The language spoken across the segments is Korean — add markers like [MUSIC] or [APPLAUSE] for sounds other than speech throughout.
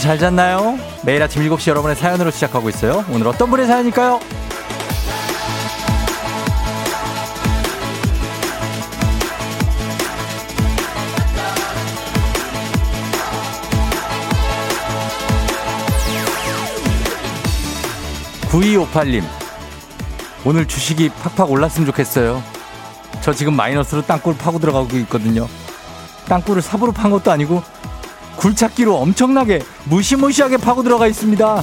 잘 잤나요? 매일 아침 7시 여러분의 사연으로 시작하고 있어요. 오늘 어떤 분의 사연일까요? 9258님, 오늘 주식이 팍팍 올랐으면 좋겠어요. 저 지금 마이너스로 땅굴 파고 들어가고 있거든요. 땅굴을 삽으로 판 것도 아니고 굴착기로 엄청나게 무시무시하게 파고 들어가 있습니다.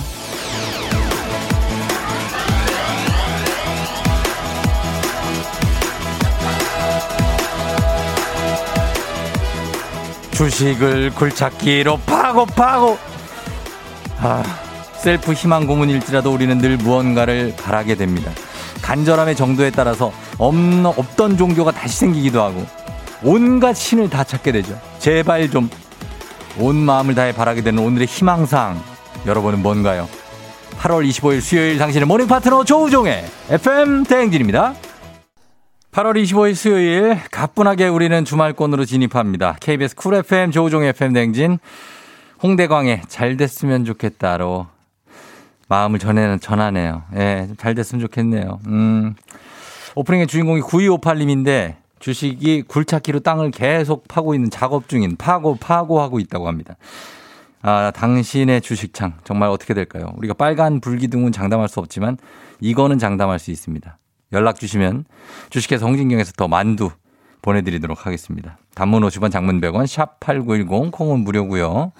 주식을 굴착기로 파고 파고 아 셀프 희망 고문일지라도 우리는 늘 무언가를 바라게 됩니다. 간절함의 정도에 따라서 없는, 없던 종교가 다시 생기기도 하고 온갖 신을 다 찾게 되죠. 제발 좀 온 마음을 다해 바라게 되는 오늘의 희망사항 여러분은 뭔가요? 8월 25일 수요일 당신의 morning 파트너 조우종의 FM 대행진입니다. 8월 25일 수요일 가뿐하게 우리는 주말권으로 진입합니다. KBS 쿨 FM 조우종의 FM 대행진 홍대광의 잘 됐으면 좋겠다로 마음을 전해, 전하네요. 예, 잘 됐으면 좋겠네요. 음. 오프닝의 주인공이 9258님인데 주식이 굴착기로 땅을 계속 파고 있는 작업 중인 파고 파고 하고 있다고 합니다. 아, 당신의 주식창 정말 어떻게 될까요? 우리가 빨간 불기둥은 장담할 수 없지만 이거는 장담할 수 있습니다. 연락 주시면 주식회사 홍진경에서 더 만두 보내드리도록 하겠습니다. 단문 50원 장문 100원 샵 8910 콩은 무료고요.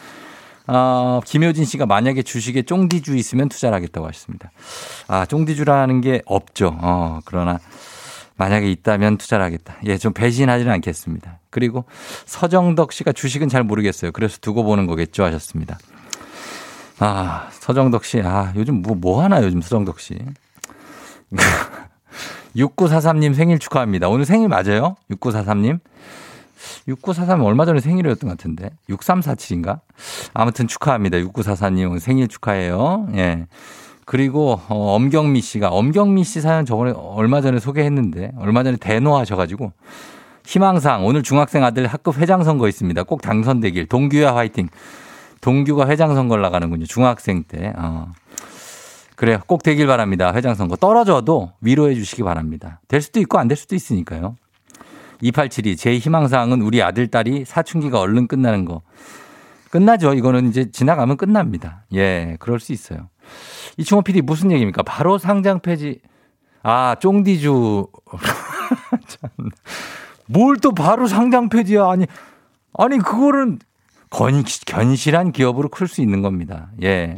어, 김효진 씨가 만약에 주식에 쫑디주 있으면 투자를 하겠다고 하셨습니다. 아, 쫑디주라는 게 없죠. 어, 그러나 만약에 있다면 투자를 하겠다. 예, 좀 배신하지는 않겠습니다. 그리고 서정덕 씨가 주식은 잘 모르겠어요. 그래서 두고 보는 거겠죠 하셨습니다. 아, 서정덕 씨. 아, 요즘 뭐, 뭐 하나 요즘 서정덕 씨. [LAUGHS] 6943님 생일 축하합니다. 오늘 생일 맞아요? 6943님? 6943이 얼마 전에 생일이었던 것 같은데. 6347인가? 아무튼 축하합니다. 6944님 생일 축하해요. 예. 그리고 어, 엄경미 씨가 엄경미 씨 사연 저번에 얼마 전에 소개했는데 얼마 전에 대노하셔가지고 희망상 오늘 중학생 아들 학급 회장 선거 있습니다. 꼭 당선되길 동규야 화이팅. 동규가 회장 선거를 나가는군요. 중학생 때. 어. 그래요. 꼭 되길 바랍니다. 회장 선거 떨어져도 위로해 주시기 바랍니다. 될 수도 있고 안 될 수도 있으니까요. 2872. 제 희망사항은 우리 아들, 딸이 사춘기가 얼른 끝나는 거. 끝나죠. 이거는 이제 지나가면 끝납니다. 예, 그럴 수 있어요. 이충호 PD 무슨 얘기입니까? 바로 상장 폐지. 아, 쫑디주. [LAUGHS] 뭘 또 바로 상장 폐지야. 아니, 아니, 그거는 건, 견실한 기업으로 클 수 있는 겁니다. 예.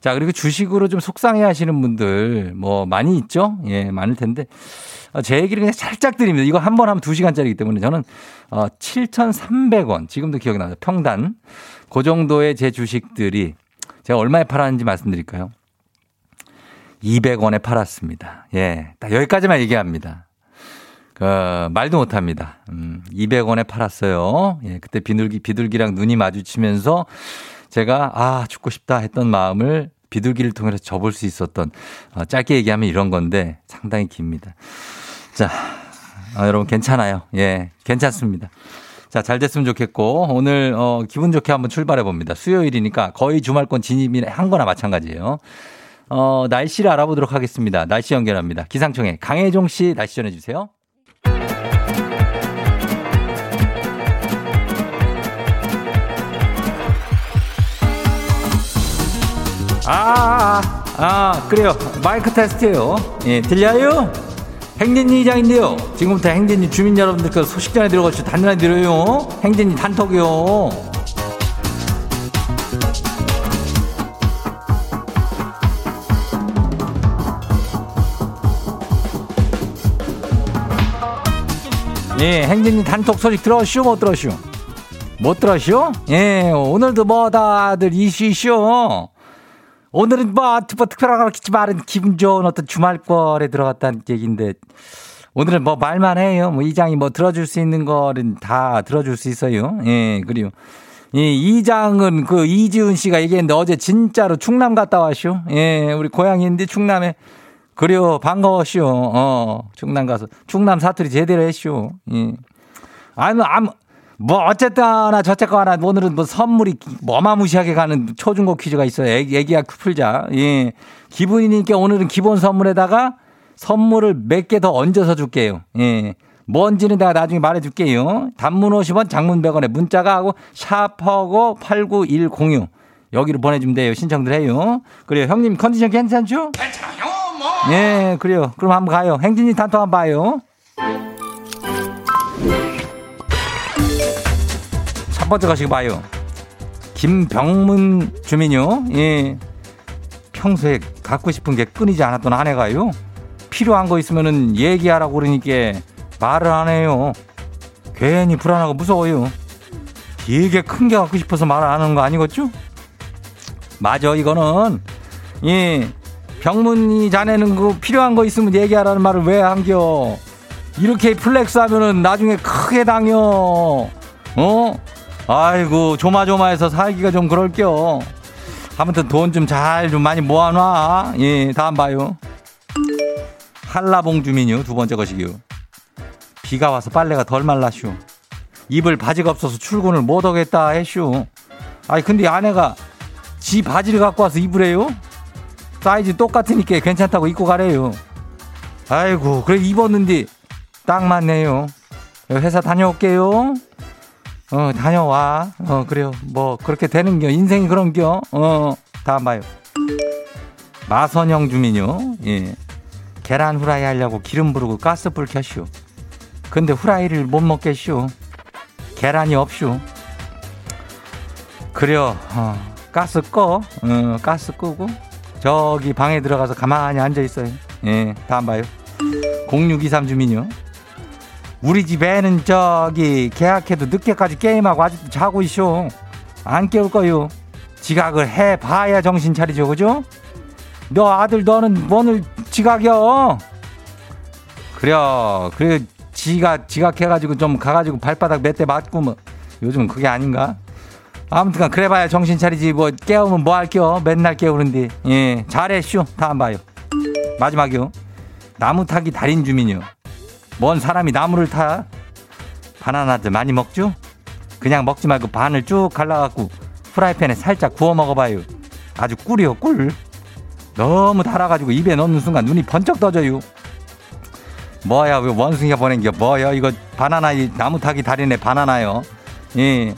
자, 그리고 주식으로 좀 속상해 하시는 분들 뭐 많이 있죠? 예, 많을 텐데. 어, 제 얘기를 그냥 살짝 드립니다. 이거 한 번 하면 2시간짜리이기 때문에 저는 어 7,300원 지금도 기억이 나요. 평단. 그 정도의 제 주식들이 제가 얼마에 팔았는지 말씀드릴까요? 200원에 팔았습니다. 예. 딱 여기까지만 얘기합니다. 그, 말도 못 합니다. 음, 200원에 팔았어요. 예. 그때 비둘기, 비둘기랑 눈이 마주치면서 제가, 아, 죽고 싶다 했던 마음을 비둘기를 통해서 접을 수 있었던, 어, 짧게 얘기하면 이런 건데 상당히 깁니다. 자, 아, 여러분 괜찮아요. 예, 괜찮습니다. 자, 잘 됐으면 좋겠고, 오늘, 어, 기분 좋게 한번 출발해 봅니다. 수요일이니까 거의 주말권 진입이 한 거나 마찬가지예요. 어, 날씨를 알아보도록 하겠습니다. 날씨 연결합니다. 기상청에 강혜종 씨 날씨 전해주세요. 아, 아, 아, 그래요. 마이크 테스트예요. 예, 들려요? 행진이 이장인데요. 지금부터 행진이 주민 여러분들께 소식 전해 들어가시죠. 단단히 들어요. 행진이 단톡이요. 예, 행진이 단톡 소식 들었슈? 못 들었슈? 못 들었슈? 예, 오늘도 뭐 다들 이슈 이슈. 오늘은 뭐, 뭐 특별한 거겠지 말은 기분 좋은 어떤 주말권에 들어갔다는 얘기인데 오늘은 뭐 말만 해요. 뭐 이장이 뭐 들어줄 수 있는 거는 다 들어줄 수 있어요. 예, 그리고 이 이장은 그 이지훈 씨가 얘기했는데 어제 진짜로 충남 갔다 왔쇼. 예, 우리 고향인데 충남에 그래요. 반가웠쇼. 어, 충남 가서 충남 사투리 제대로 했쇼. 예. 아무 아무 뭐 어쨌든 저쨌거나 오늘은 뭐 선물이 뭐 어마무시하게 가는 초중고 퀴즈가 있어요. 애기, 애기야 풀자. 예. 기분이니까 오늘은 기본 선물에다가 선물을 몇 개 더 얹어서 줄게요. 예. 뭔지는 내가 나중에 말해줄게요. 단문 50원, 장문 100원에 문자가 하고 샤퍼고 89106 여기로 보내주면 돼요. 신청들 해요. 그래요. 형님 컨디션 괜찮죠? 괜찮아요, 뭐. 예, 그래요. 그럼 한번 가요. 행진이 단톡 한번 봐요. 첫 번째 가시고 봐요. 김병문 주민요. 예. 평소에 갖고 싶은 게 끊이지 않았던 아내가요. 필요한 거 있으면은 얘기하라고 그러니까 말을 안 해요. 괜히 불안하고 무서워요. 되게 큰 게 갖고 싶어서 말을 안 하는 거 아니겠죠? 맞아, 이거는. 예. 병문이 자네는 그 필요한 거 있으면 얘기하라는 말을 왜 한겨? 이렇게 flex 하면은 나중에 크게 당겨. 어? 아이고, 조마조마해서 살기가 좀 그럴겨. 아무튼 돈 좀 잘좀 많이 모아놔. 예, 다음 봐요. 한라봉 주민요. 두 번째 거시기요. 비가 와서 빨래가 덜 말랐슈. 입을 바지가 없어서 출근을 못 하겠다 했슈. 아니, 근데 아내가 지 바지를 갖고 와서 입으래요? 사이즈 똑같으니까 괜찮다고 입고 가래요. 아이고, 그래 입었는데 딱 맞네요. 회사 다녀올게요. 어, 다녀와. 어, 그래요. 뭐, 그렇게 되는겨. 인생이 그런겨. 어, 다음 봐요. 마선영 주민요. 예. 계란 후라이 하려고 기름 부르고 가스불 켰슈. 근데 후라이를 못 먹겠슈. 계란이 없슈. 그래요. 어, 가스 꺼. 어, 가스 끄고. 저기 방에 들어가서 가만히 앉아 있어요. 예, 다음 봐요. 0623 주민요. 우리 집 애는 저기 계약해도 늦게까지 게임하고 아직도 자고 있쇼. 안 깨울 거요. 지각을 해 봐야 정신 차리죠, 그죠? 너 아들 너는 오늘 지각이여. 그래, 그래 지가 지각해가지고 좀 가가지고 발바닥 몇 대 맞고 뭐 요즘 은 그게 아닌가? 아무튼 그래봐야 정신 차리지. 뭐 깨우면 뭐 할게요? 맨날 깨우는데. 예쇼 다음 봐요. 마지막이요. 나무 타기 달인 주민이요. 뭔 사람이 나무를 타? 바나나들 많이 먹죠? 그냥 먹지 말고 반을 쭉 갈라갖고 프라이팬에 살짝 구워 먹어봐요. 아주 꿀이요 꿀. 너무 달아가지고 입에 넣는 순간 눈이 번쩍 떠져요. 뭐야 왜 원숭이가 보낸 게 뭐야? 이거 바나나 이 나무 타기 달인의 바나나요. 예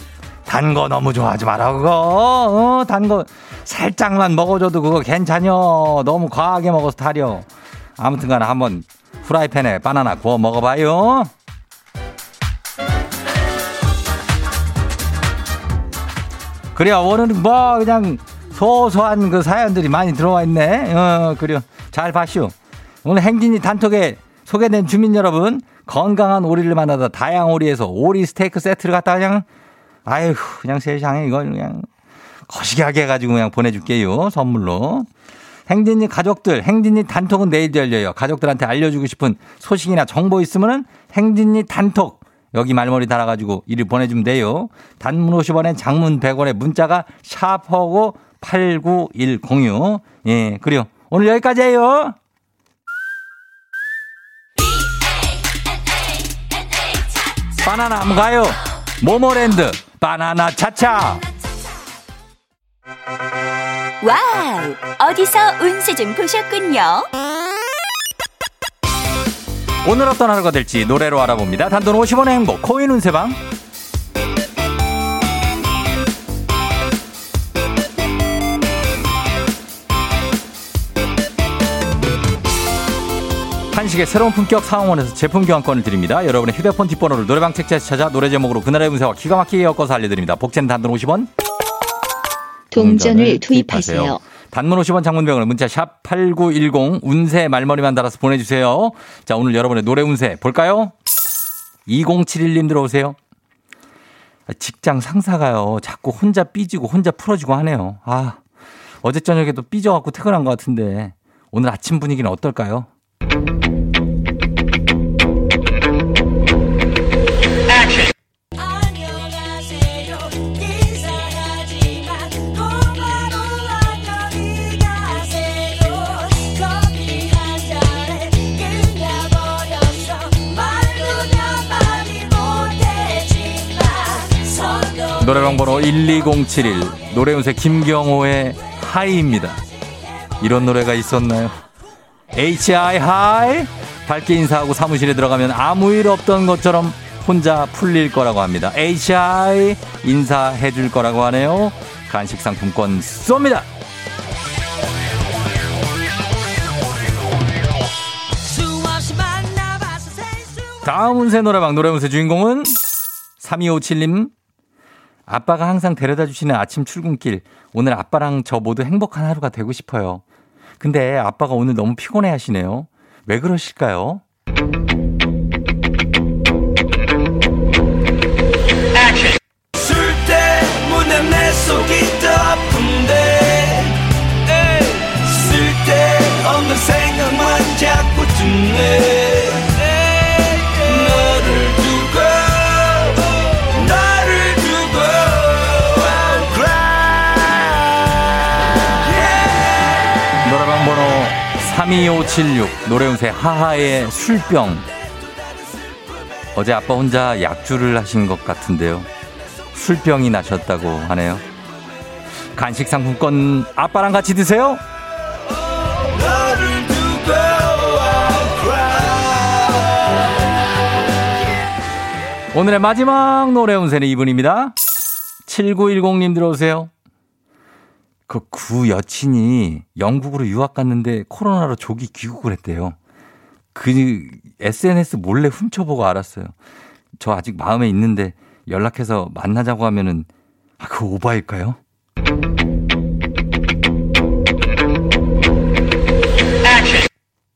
단 거 너무 좋아하지 마라 그거. 어, 단 거 살짝만 먹어줘도 그거 괜찮여. 너무 과하게 먹어서 타려. 아무튼간에 한번 프라이팬에 바나나 구워 먹어봐요. 그래요 오늘은 뭐 그냥 소소한 그 사연들이 많이 들어와 있네. 어 그래요. 잘 봐쇼 오늘 행진이 단톡에 소개된 주민 여러분 건강한 오리를 만나다 다양 오리에서 오리 스테이크 세트를 갖다 그냥 아유, 그냥 세상에 이걸 그냥 거시기하게 해가지고 그냥 보내줄게요. 선물로. 행진이 가족들, 행진이 단톡은 내일 열려요. 가족들한테 알려주고 싶은 소식이나 정보 있으면은 행진이 단톡. 여기 말머리 달아가지고 이를 보내주면 돼요. 단문 50원에 장문 100원에 문자가 샤퍼고 89106. 예, 그래요. 오늘 여기까지 예요. 바나나 한번 가요. 모모랜드 바나나 차차 wow! 어디서 운세 좀 보셨군요. 오늘 어떤 하루가 될지 노래로 알아봅니다. 단돈 50원의 행복 코인 운세방 한식의 새로운 품격 상황원에서 제품 교환권을 드립니다. 여러분의 휴대폰 뒷번호를 노래방 책자에서 찾아 노래 제목으로 그날의 운세와 기가 막히게 엮어서 알려드립니다. 복제는 단돈 50원. 동전을 투입하세요. 단문 50원 장문병을 문자 샵 8910 운세 말머리만 달아서 보내주세요. 자, 오늘 여러분의 노래 운세 볼까요? 2071님 들어오세요. 직장 상사가요. 자꾸 혼자 삐지고 혼자 풀어지고 하네요. 아, 어제 저녁에도 삐져갖고 퇴근한 것 같은데 오늘 아침 분위기는 어떨까요? 노래방 번호 12071 노래운세 김경호의 하이입니다. 이런 노래가 있었나요? HI 하이 밝게 인사하고 사무실에 들어가면 아무 일 없던 것처럼 혼자 풀릴 거라고 합니다. HI 인사해 줄 거라고 하네요. 간식 상품권 쏩니다. 다음 운세 노래방 노래 운세 주인공은 3257님. 아빠가 항상 데려다 주시는 아침 출근길. 오늘 아빠랑 저 모두 행복한 하루가 되고 싶어요. 근데 아빠가 오늘 너무 피곤해 하시네요. 왜 그러실까요? 32576 노래운세 하하의 술병. 어제 아빠 혼자 약주를 하신 것 같은데요. 술병이 나셨다고 하네요. 간식 상품권 아빠랑 같이 드세요. 오늘의 마지막 노래 운세는 이분입니다. 7910님 들어오세요. 그 구 여친이 영국으로 유학 갔는데 코로나로 조기 귀국을 했대요. 그 SNS 몰래 훔쳐보고 알았어요. 저 아직 마음에 있는데 연락해서 만나자고 하면은 아, 그거 오바일까요?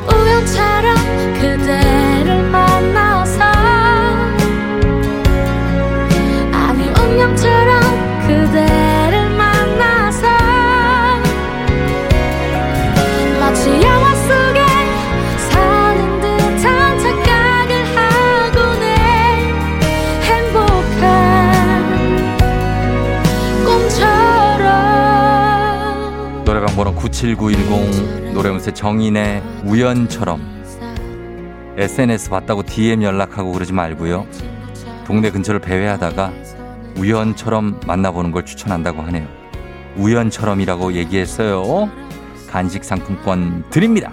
우연처럼 그대를 만 노래방 번호 97910 노래운세 정인의 우연처럼 SNS 봤다고 DM 연락하고 그러지 말고요. 동네 근처를 배회하다가 우연처럼 만나보는 걸 추천한다고 하네요. 우연처럼이라고 얘기했어요. 간식 상품권 드립니다.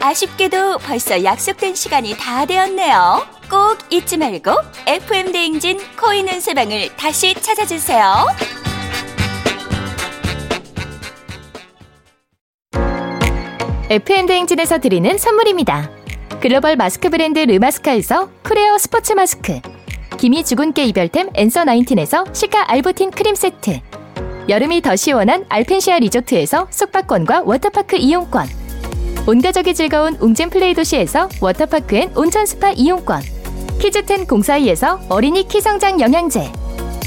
아쉽게도 벌써 약속된 시간이 다 되었네요. 꼭 잊지 말고 FM 대행진 코인 운세방을 다시 찾아주세요. FM대행진에서 드리는 선물입니다. 글로벌 마스크 브랜드 르마스카에서 쿠레어 스포츠 마스크 기미 주근깨 이별템 앤서 19에서 시카 알부틴 크림 세트 여름이 더 시원한 알펜시아 리조트에서 숙박권과 워터파크 이용권 온가족이 즐거운 웅진 플레이 도시에서 워터파크 and 온천 스파 이용권 키즈텐 공사이에서 어린이 키성장 영양제.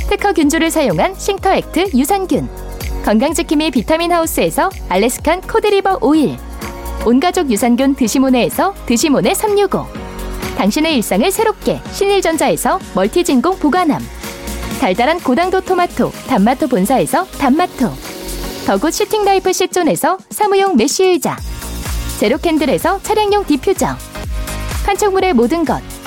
특허 균주를 사용한 싱터액트 유산균. 건강지킴이 비타민 하우스에서 알래스칸 코드리버 오일. 온가족 유산균 드시모네에서 드시모네 365 당신의 일상을 새롭게 신일전자에서 멀티진공 보관함. 달달한 고당도 토마토 단마토 본사에서 단마토. The good seating life 시존에서 사무용 메쉬 의자. 제로캔들에서 차량용 디퓨저. 판촉물의 모든 것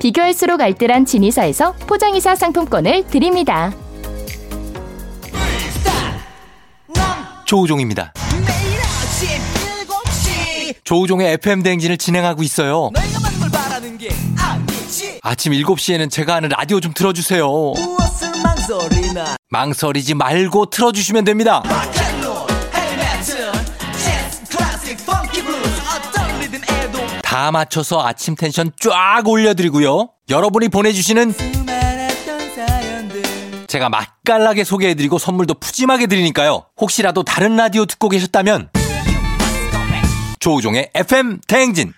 비교할수록 알뜰한 진이사에서 포장이사 상품권을 드립니다. 조우종입니다. 매일 아침 7시 조우종의 FM 대행진을 진행하고 있어요. 내가 많은 걸 바라는 게 아니지 아침 7시에는 제가 하는 라디오 좀 틀어주세요. 망설이지 말고 틀어주시면 됩니다. 다 맞춰서 아침 텐션 쫙 올려드리고요. 여러분이 보내주시는 제가 맛깔나게 소개해드리고 선물도 푸짐하게 드리니까요. 혹시라도 다른 라디오 듣고 계셨다면 조우종의 FM 대행진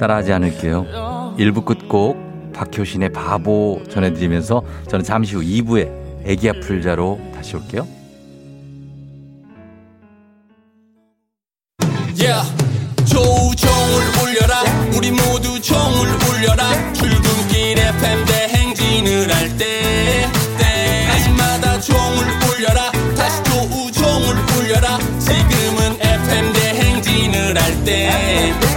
따라하지 않을게요. 1부 끝곡 박효신의 바보 전해드리면서 저는 잠시 후 2부에 애기야 풀자로 다시 올게요. Yeah. 조우종을 울려라. 우리 모두 종을 울려라. 출근길 FM 대행진을 할때 대행진을 할때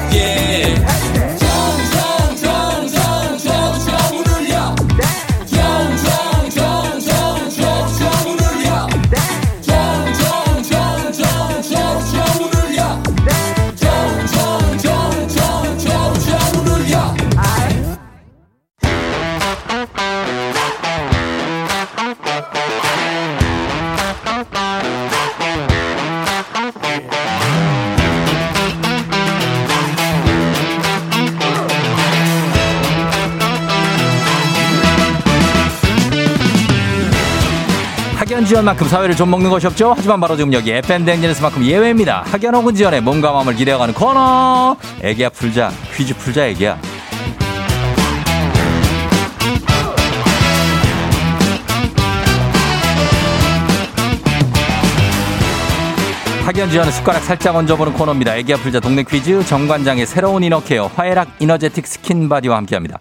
학연 지연만큼 사회를 좀 먹는 것이 없죠. 하지만 바로 지금 여기 FM 댕진에서만큼 예외입니다. 학연 혹은 지원의 몸과 마음을 기대어가는 코너. 애기야 풀자 퀴즈 풀자 애기야. 학연 지연의 숟가락 살짝 얹어보는 코너입니다. 애기야 풀자 동네 퀴즈 정관장의 새로운 이너케어 화해락 이너제틱 스킨바디와 함께합니다.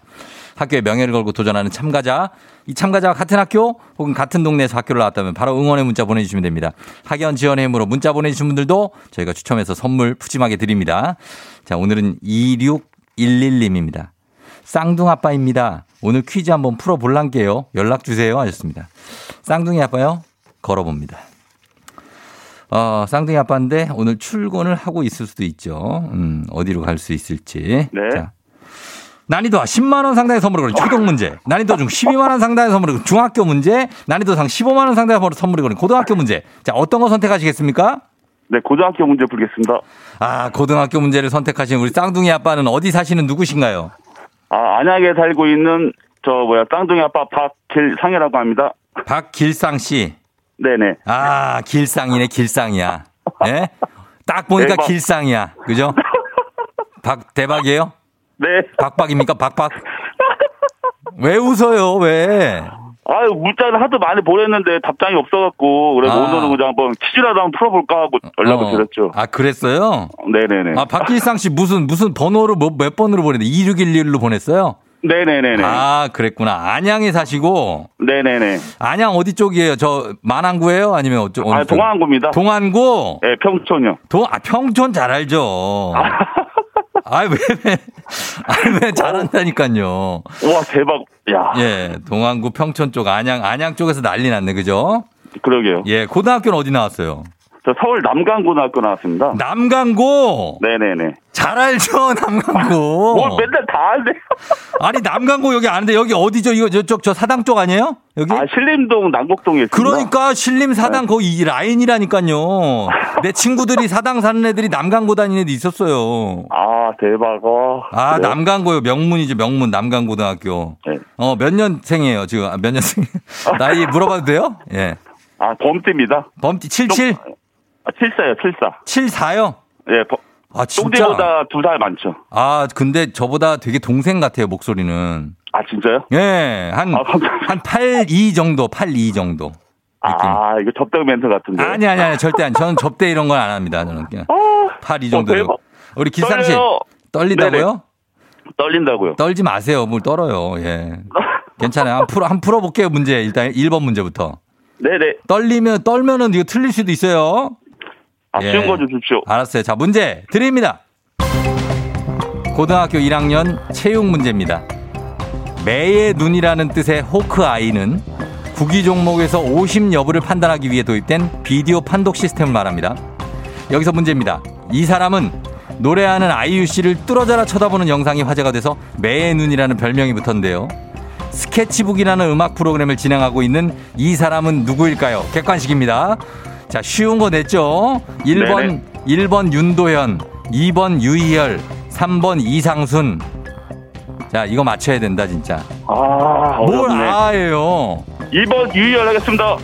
학교의 명예를 걸고 도전하는 참가자. 이 참가자와 같은 학교 혹은 같은 동네에서 학교를 나왔다면 바로 응원의 문자 보내주시면 됩니다. 학연 지원의 힘으로 문자 보내주신 분들도 저희가 추첨해서 선물 푸짐하게 드립니다. 자, 오늘은 2611님입니다. 쌍둥 아빠입니다. 오늘 퀴즈 한번 풀어볼란게요. 연락 주세요. 하셨습니다. 쌍둥이 아빠요? 걸어봅니다. 어, 쌍둥이 아빠인데 오늘 출근을 하고 있을 수도 있죠. 음, 어디로 갈 수 있을지. 네. 자, 난이도 10만 원 상당의 선물을 거는 초등 문제, 난이도 중 12만 원 상당의 선물을 중학교 문제, 난이도 상 15만 원 상당의 선물을 거는 고등학교 문제. 자, 어떤 거 선택하시겠습니까? 네, 고등학교 문제 풀겠습니다. 아, 고등학교 문제를 선택하신 우리 쌍둥이 아빠는 어디 사시는 누구신가요? 아, 안양에 살고 있는 저 뭐야 쌍둥이 아빠 박길상이라고 합니다. 박길상 씨. 네네. 아, 길상이네, 길상이야. 예? 딱 보니까 대박. 길상이야. 그죠? 박, 대박이에요? 네. 박박입니까? 박박? 왜 웃어요? 왜? 아유 문자를 하도 많이 보냈는데 답장이 없어갖고 그래서 아. 오늘은 그냥 한번 퀴즈라도 한번 풀어볼까 하고 연락을 어. 드렸죠. 아, 그랬어요? 네네네. 아, 박길상 씨 무슨, 무슨 번호를 뭐, 몇 번으로 보냈는데 2611로 보냈어요? 네네네네. 아, 그랬구나. 안양에 사시고, 네네네. 안양 어디 쪽이에요? 저, 만안구예요 아니면 어쩌, 아? 동안구입니다. 동안구? 네 평촌이요. 동, 아, 평촌 잘 알죠. 아, [LAUGHS] 왜, 왜, 아, 왜 잘한다니까요. 와 대박. 야 예, 동안구 평촌 쪽, 안양, 안양 쪽에서 난리 났네, 그죠? 그러게요. 예, 고등학교는 어디 나왔어요? 저 서울 남강고등학교 나왔습니다. 남강고! 네네네. 잘 알죠, 남강고. [LAUGHS] 뭘 맨날 다 알네. [LAUGHS] 아니, 남강고 여기 아는데 여기 어디죠? 이거 저쪽, 저 사당 쪽 아니에요? 여기? 아 신림동 남곡동에 있습니다. 그러니까 신림 사당 거기 이 라인이라니까요. [LAUGHS] 내 친구들이 사당 사는 애들이 남강고 다니는 애들 있었어요. 아 대박. 어. 아, 그래요? 남강고요. 명문이죠, 명문, 남강고등학교. 네. 어, 몇 년생이에요, 지금? 아, 몇 년생? 나이 물어봐도 돼요? 예. 아 범띠입니다. 범띠 77? 아, 74요, 74. 74요? 예, 버- 아, 진짜? 똥띠보다 두 살 많죠. 아, 근데 저보다 되게 동생 같아요, 목소리는. 아, 진짜요? 예, 한, 아. 한 8, 2 정도, 8, 2 정도. 느낌. 아, 이거 접대 멘트 같은데. 아니, 아니, 아니, 절대 아니. 저는 접대 이런 건 안 합니다, 저는. 그냥. 아, 8, 2 어, 정도. 대박. 우리 길상 씨. 떨린다고요? 떨린다고요. 떨지 마세요. 뭘 떨어요. 예. [LAUGHS] 괜찮아요. 한 풀어, 한 풀어볼게요, 문제. 일단 1번 문제부터. 네네. 떨리면, 떨면은 이거 틀릴 수도 있어요. 아, 예. 쉬운 거 주십시오. 알았어요. 자, 문제 드립니다. 고등학교 1학년 체육 문제입니다. 매의 눈이라는 뜻의 호크아이는 구기 종목에서 오심 여부를 판단하기 위해 도입된 비디오 판독 시스템을 말합니다. 여기서 문제입니다. 이 사람은 노래하는 아이유 씨를 뚫어져라 쳐다보는 영상이 화제가 돼서 매의 눈이라는 별명이 붙었는데요. 스케치북이라는 음악 프로그램을 진행하고 있는 이 사람은 누구일까요? 객관식입니다. 자, 쉬운 거 냈죠? 1번, 1번 윤도현, 2번 유희열, 3번 이상순. 자, 이거 맞춰야 된다, 진짜. 아, 뭘 어렵네. 아예요? 2번 유희열 하겠습니다.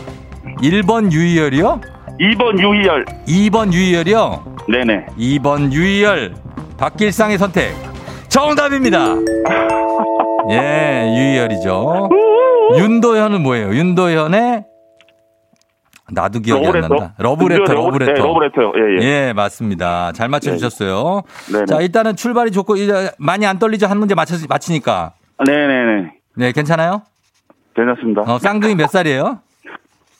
1번 유희열이요? 2번 유희열. 2번 유희열이요? 네네. 2번 유희열. 박길상의 선택. 정답입니다. [LAUGHS] 예, 유희열이죠. 윤도현은 뭐예요? 윤도현의 나도 기억이 안 난다. 러브레터, 러브레터. 네, 러브레터요. 예, 예. 예, 맞습니다. 잘 맞춰주셨어요. 네 네. 자, 일단은 출발이 좋고, 이제 많이 안 떨리죠? 한 문제 맞춰, 맞히니까. 네네네. 네, 괜찮아요? 괜찮습니다. 어, 쌍둥이 몇 살이에요?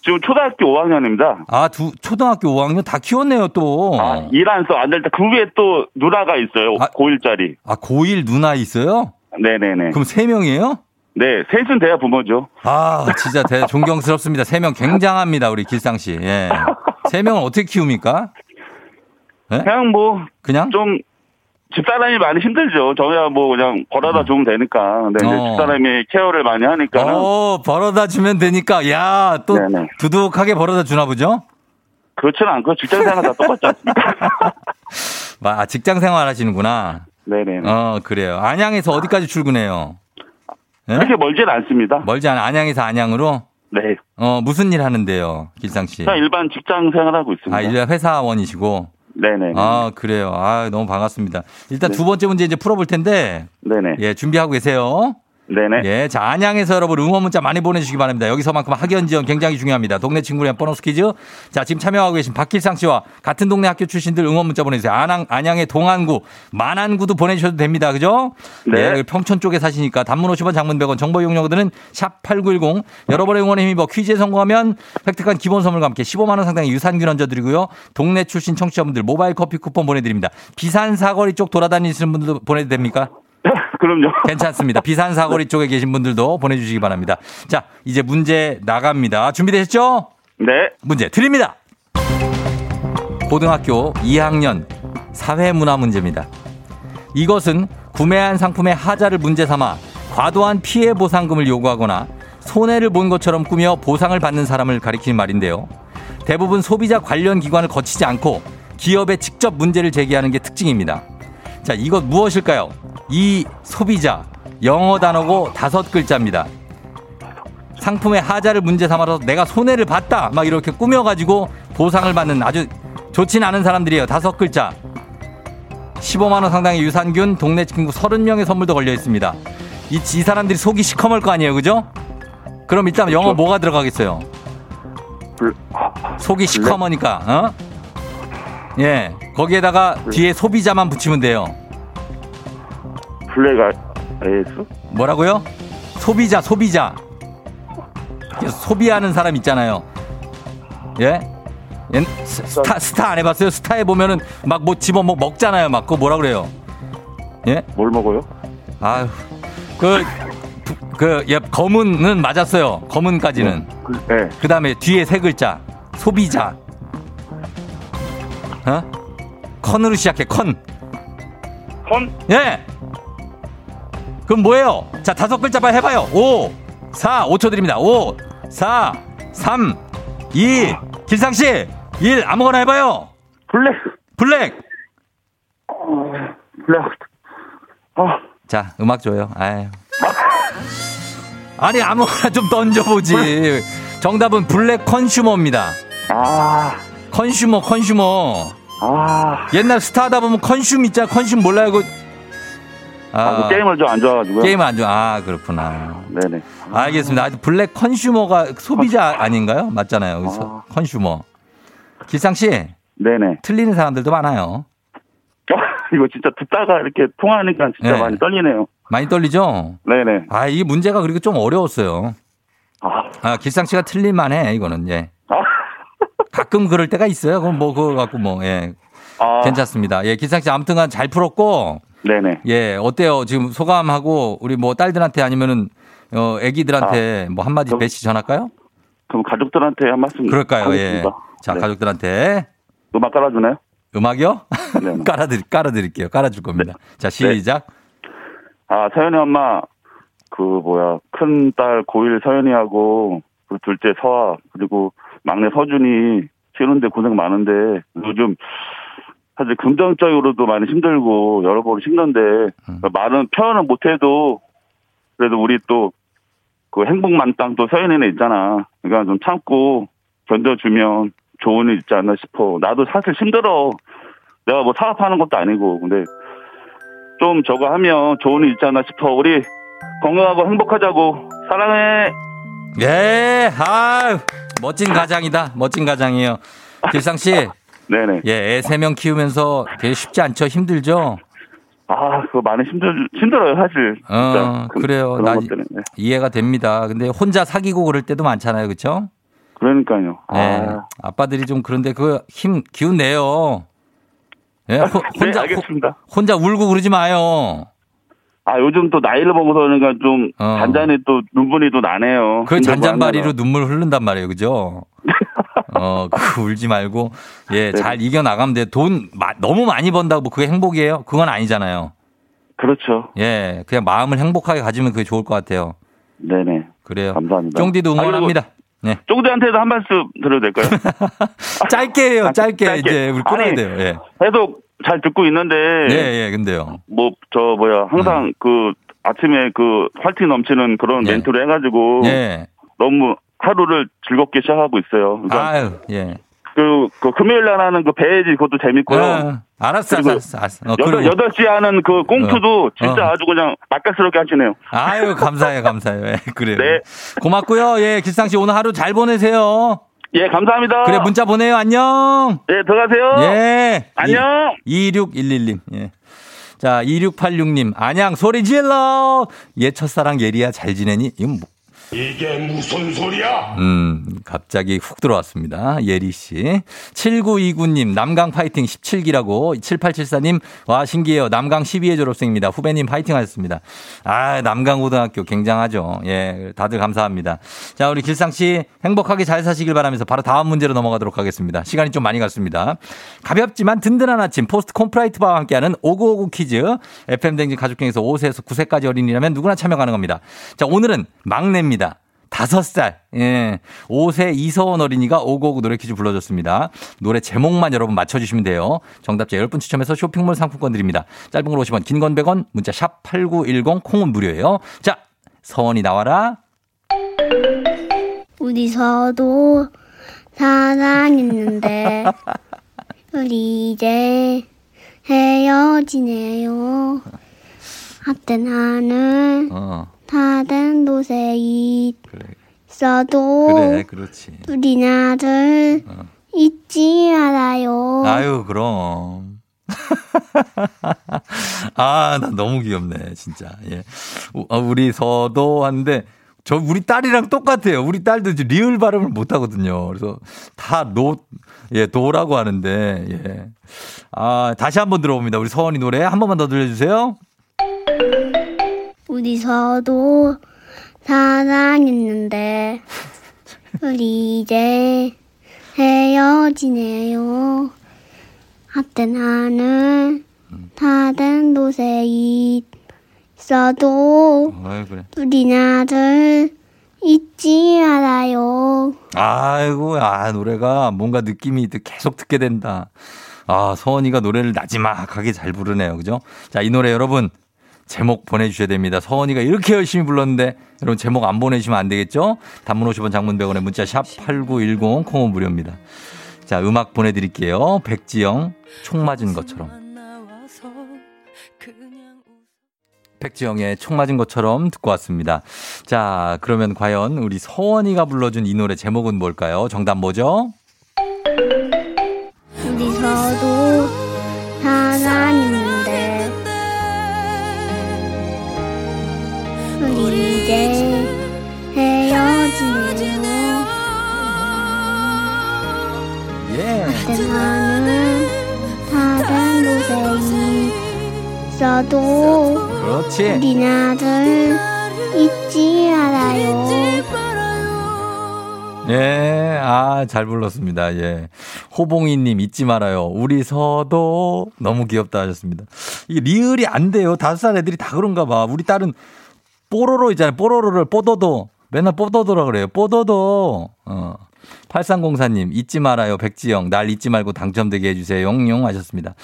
지금 초등학교 5학년입니다. 아, 두, 초등학교 5학년 다 키웠네요, 또. 아, 일안서 안 될 때, 그 위에 또 누나가 있어요. 아. 고1짜리. 아, 고1 누나 있어요? 네네네. 그럼 세명이에요 네, 셋은 돼야 부모죠. 아, 진짜 대, 존경스럽습니다. 세 명 굉장합니다, 우리 길상 씨. 예. 세 명을 어떻게 키웁니까? 그냥 뭐, 그냥? 좀, 집사람이 많이 힘들죠. 저야 뭐 그냥 벌어다 주면 되니까. 근데 어. 집사람이 케어를 많이 하니까. 어, 벌어다 주면 되니까, 야, 또 네네. 두둑하게 벌어다 주나 보죠? 그렇지는 않고 직장 생활 다 똑같지 않습니까? [LAUGHS] 아, 직장 생활 하시는구나. 네네. 어, 그래요. 안양에서 어디까지 출근해요? 예? 그렇게 멀진 않습니다. 멀지 않아. 안양에서 안양으로? 네. 어, 무슨 일 하는데요, 길상 씨? 그냥 일반 직장 생활하고 있습니다. 아, 일반 회사원이시고. 네네. 아, 그래요. 아, 너무 반갑습니다. 일단 네. 두 번째 문제 이제 풀어볼 텐데, 네네. 예, 준비하고 계세요. 네네. 예, 자, 안양에서 여러분 응원 문자 많이 보내주시기 바랍니다. 여기서만큼 학연 지원 굉장히 중요합니다. 동네 친구랑 보너스 퀴즈. 자, 지금 참여하고 계신 박길상 씨와 같은 동네 학교 출신들 응원 문자 보내주세요. 안양, 안양의 동안구, 만안구도 보내주셔도 됩니다. 그죠? 네. 예, 평촌 쪽에 사시니까 단문 50원 장문 100원 정보 이용료들은 샵8910 여러분의 응원에 힘입어 퀴즈에 성공하면 획득한 기본 선물과 함께 15만원 상당의 유산균 얹어드리고요. 동네 출신 청취자분들 모바일 커피 쿠폰 보내드립니다. 비산 사거리 쪽 돌아다니시는 분들도 보내도 됩니까? 그럼요. [LAUGHS] 괜찮습니다. 비산 사거리 쪽에 계신 분들도 보내주시기 바랍니다. 자, 이제 문제 나갑니다. 준비되셨죠? 네. 문제 드립니다. 고등학교 2학년 사회문화 문제입니다. 이것은 구매한 상품의 하자를 문제 삼아 과도한 피해 보상금을 요구하거나 손해를 본 것처럼 꾸며 보상을 받는 사람을 가리키는 말인데요. 대부분 소비자 관련 기관을 거치지 않고 기업에 직접 문제를 제기하는 게 특징입니다. 자, 이것 무엇일까요? 이 소비자 영어 단어고 다섯 글자입니다. 상품의 하자를 문제 삼아서 내가 손해를 봤다 막 이렇게 꾸며가지고 보상을 받는 아주 좋진 않은 사람들이에요. 다섯 글자. 15만 원 상당의 유산균, 동네 친구 30명의 선물도 걸려 있습니다. 이, 이 사람들이 속이 시커멀 거 아니에요, 그죠? 그럼 일단 영어 뭐가 들어가겠어요? 불- 속이 시커머니까, 어? 예, 거기에다가 뒤에 소비자만 붙이면 돼요. black 아, AS? 뭐라고요? 소비자, 소비자. 소비하는 사람 있잖아요. 예? 스- 스타, 스타 안 해봤어요? 스타에 보면은 막 뭐 집어 뭐 먹잖아요. 막 그거 뭐라 그래요? 예? 뭘 먹어요? 아유. 그, 부- 그, 예, 검은은 맞았어요. 검은까지는. 그, 네. 그 다음에 뒤에 세 글자. 소비자. 어? 컨으로 시작해, 컨. 선? 예! 그럼 뭐예요? 자, 다섯 글자 빨리 해봐요. 5, 4, 5초 드립니다. 5, 4, 3, 2, 길상 씨, 1, 아무거나 해봐요. black. black! black. 아, 자, 음악 줘요. 아유. 아니, 아무거나 좀 던져보지. 정답은 black consumer입니다. 아, consumer, consumer. 아. 옛날 스타 하다 보면 consume 있잖아. consume 몰라요? 그, 아, 그 게임을 좀 안 좋아가지고요. 게임 안 좋아. 아, 그렇구나. 네네. 알겠습니다. 아주 black consumer가 소비자 아닌가요? 맞잖아요. 아. 서- consumer. 길상 씨, 네네. 틀리는 사람들도 많아요. [LAUGHS] 이거 진짜 듣다가 이렇게 통화하니까 진짜 네. 많이 떨리네요. 많이 떨리죠? 네네. 아, 이 문제가 그리고 좀 어려웠어요. 아, 아, 길상 씨가 틀릴만 해, 이거는, 예. 아, 가끔 그럴 때가 있어요. 그럼 뭐, 그거 갖고 뭐, 예. 아 괜찮습니다. 예, 길상 씨 아무튼 간 잘 풀었고, 네네. 예, 어때요? 지금 소감하고 우리 뭐 딸들한테 아니면은, 어, 애기들한테 뭐 한마디 저- 메시지 전할까요? 그럼 가족들한테 한 말씀 그럴까요? 예. 하겠습니다. 자, 네. 가족들한테 음악 깔아 주나요? 음악이요? 네. [LAUGHS] 깔아 드릴, 깔아 드릴게요. 깔아 줄 겁니다. 자, 시작. 아, 서연이 엄마, 그, 뭐야, 큰딸 고1 서연이하고, 그 둘째 서아, 그리고 막내 서준이 쉬는데 고생 많은데, 요즘, 사실 긍정적으로도 많이 힘들고, 여러 번 힘든데, 음. 말은 표현은 못해도, 그래도 우리 또, 그 행복 만 땅 또 서연이네 있잖아. 그러니까 좀 참고, 견뎌주면 좋은 일 있지 않나 싶어. 나도 사실 힘들어. 내가 뭐 사업하는 것도 아니고, 근데, 좀 저거 하면 좋은 일 있지 않나 싶어. 우리 건강하고 행복하자고. 사랑해. 예, 아유, 멋진 가장이다. 멋진 가장이에요. 길상 씨, 네네. 예, 애 세 명 키우면서 되게 쉽지 않죠? 힘들죠? 아, 그거 많이 힘들, 힘들어요, 사실. 어, 그. 그런 나 것들은. 네. 이해가 됩니다. 근데 혼자 사귀고 그럴 때도 많잖아요. 그렇죠? 그러니까요. 네. 아, 아빠들이 좀 그런데 그 힘, 기운 내요. 예, [LAUGHS] 호- 혼자, 네, 알겠습니다. 호- 혼자 울고 그러지 마요. 아, 요즘 또 나이를 먹어서 그러니까 좀 어. 잔잔히 또 눈물이 또 나네요. 그 잔잔바리로. 눈물 흐른단 말이에요. 그죠? 어, 그 울지 말고, 예, 네. 잘 이겨 나가면 돼. 돈 마- 너무 많이 번다고 뭐 그게 행복이에요? 그건 아니잖아요. 그렇죠. 예, 그냥 마음을 행복하게 가지면 그게 좋을 것 같아요. 네네. 그래요. 감사합니다. 쫑디도 응원합니다. 네. 쫑디한테도 한 말씀 드려도 될까요? [LAUGHS] 짧게 해요, 아, 짧게. 짧게. 이제 우리 끊어야 돼요. 예. 계속 잘 듣고 있는데. 예, 예, 근데요. 뭐, 저, 뭐야, 항상 음. 그 아침에 그 활팅 넘치는 그런 예. 멘트를 해가지고. 예. 너무 하루를 즐겁게 시작하고 있어요. 그러니까 아유, 예. 그, 그 금요일 날 하는 그 배지 그것도 재밌고요. 어, 알았어, 알았어, 알았어. 어, 여덟, 여덟 시에 하는 그 꽁트도 어. 진짜 어. 아주 그냥 맛깔스럽게 하시네요. 아유, 감사해요, 감사해요. 예, 그래요. [LAUGHS] 네. 고맙고요. 예, 길상 씨 오늘 하루 잘 보내세요. 예, 감사합니다. 그래, 문자 보내요. 안녕. 예, 들어가세요. 예. 안녕. 2611님. 예. 자, 2686님. 안녕, 소리 질러. 예, 첫사랑 예리야, 잘 지내니? 이건 뭐. 이게 무슨 소리야? 음, 갑자기 훅 들어왔습니다. 예리 씨. 7929님, 남강 파이팅 17기라고. 7874님, 와, 신기해요. 남강 12회 졸업생입니다. 후배님 파이팅 하셨습니다. 아, 남강고등학교 굉장하죠. 예, 다들 감사합니다. 자, 우리 길상 씨 행복하게 잘 사시길 바라면서 바로 다음 문제로 넘어가도록 하겠습니다. 시간이 좀 많이 갔습니다. 가볍지만 든든한 아침 포스트 콘푸라이트 바와 함께하는 오구오구 퀴즈. FM 댕진 가족 중에서 5세에서 9세까지 어린이라면 누구나 참여 가능합니다. 자, 오늘은 막내입니다. 다섯 살, 예. 5세 이서원 어린이가 오고오고 노래 퀴즈 불러줬습니다. 노래 제목만 여러분 맞춰주시면 돼요. 정답자 10분 추첨해서 쇼핑몰 상품권 드립니다. 짧은 걸 50원, 긴 건 100원, 문자 샵 8910, 콩은 무료예요. 자, 서원이 나와라. 우리 서도 사랑했는데 [LAUGHS] 우리 이제 헤어지네요. 한때 나는 어, 다른 곳에 그래. 있어도 그래, 그렇지. 우리 나를 어. 잊지 말아요. 아유, 그럼. [LAUGHS] 아, 나 너무 귀엽네, 진짜. 예. 우- 어, 우리 서도 하는데, 저 우리 딸이랑 똑같아요. 우리 딸도 리을 발음을 못 하거든요. 그래서 다 노, 예, 도라고 하는데, 예. 아, 다시 한번 들어봅니다. 우리 서원이 노래 한 번만 더 들려주세요. 우리 서도 사랑했는데 우리 이제 헤어지네요. 한때 나는 다른 곳에 있어도 아유, 그래. 우리 나를 잊지 말아요. 아이고, 아, 노래가 뭔가 느낌이 계속 듣게 된다. 아, 서원이가 노래를 나지막하게 잘 부르네요. 그죠? 자, 이 노래 여러분, 제목 보내주셔야 됩니다. 서원이가 이렇게 열심히 불렀는데, 여러분 제목 안 보내주시면 안 되겠죠? 단문 50원 장문 100원에 문자 샵 8910 콩은 무료입니다. 자, 음악 보내드릴게요. 백지영, 총 맞은 것처럼. 백지영의 총 맞은 것처럼 듣고 왔습니다. 자, 그러면 과연 우리 서원이가 불러준 이 노래 제목은 뭘까요? 정답 뭐죠? 우리 서도 사랑 있어도 그렇지. 우리 나를 잊지 말아요. 예, 아, 잘 불렀습니다. 예. 호봉이님 잊지 말아요. 우리 서도 너무 귀엽다 하셨습니다. 이게 리을이 안 돼요. 다섯 살 애들이 다 그런가 봐. 우리 딸은 뽀로로 있잖아요. 뽀로로를 뽀도도. 맨날 뽀도도라 그래요. 뽀도도. 어. 8304님, 잊지 말아요. 백지영, 날 잊지 말고 당첨되게 해주세요. 용용 하셨습니다.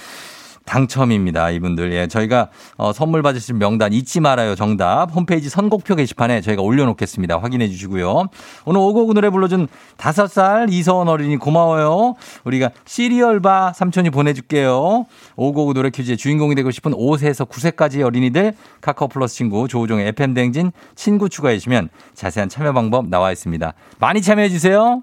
당첨입니다. 이분들. 예, 저희가 어, 선물 받으실 명단 잊지 말아요. 정답. 홈페이지 선곡표 게시판에 저희가 올려놓겠습니다. 확인해 주시고요. 오늘 오곡 노래 불러준 다섯 살 이서원 어린이 고마워요. 우리가 시리얼바 삼촌이 보내줄게요. 오곡 노래 퀴즈의 주인공이 되고 싶은 5세에서 9세까지의 어린이들 카카오 플러스 친구 조우종의 FM 댕진 친구 추가해 주시면 자세한 참여 방법 나와 있습니다. 많이 참여해 주세요.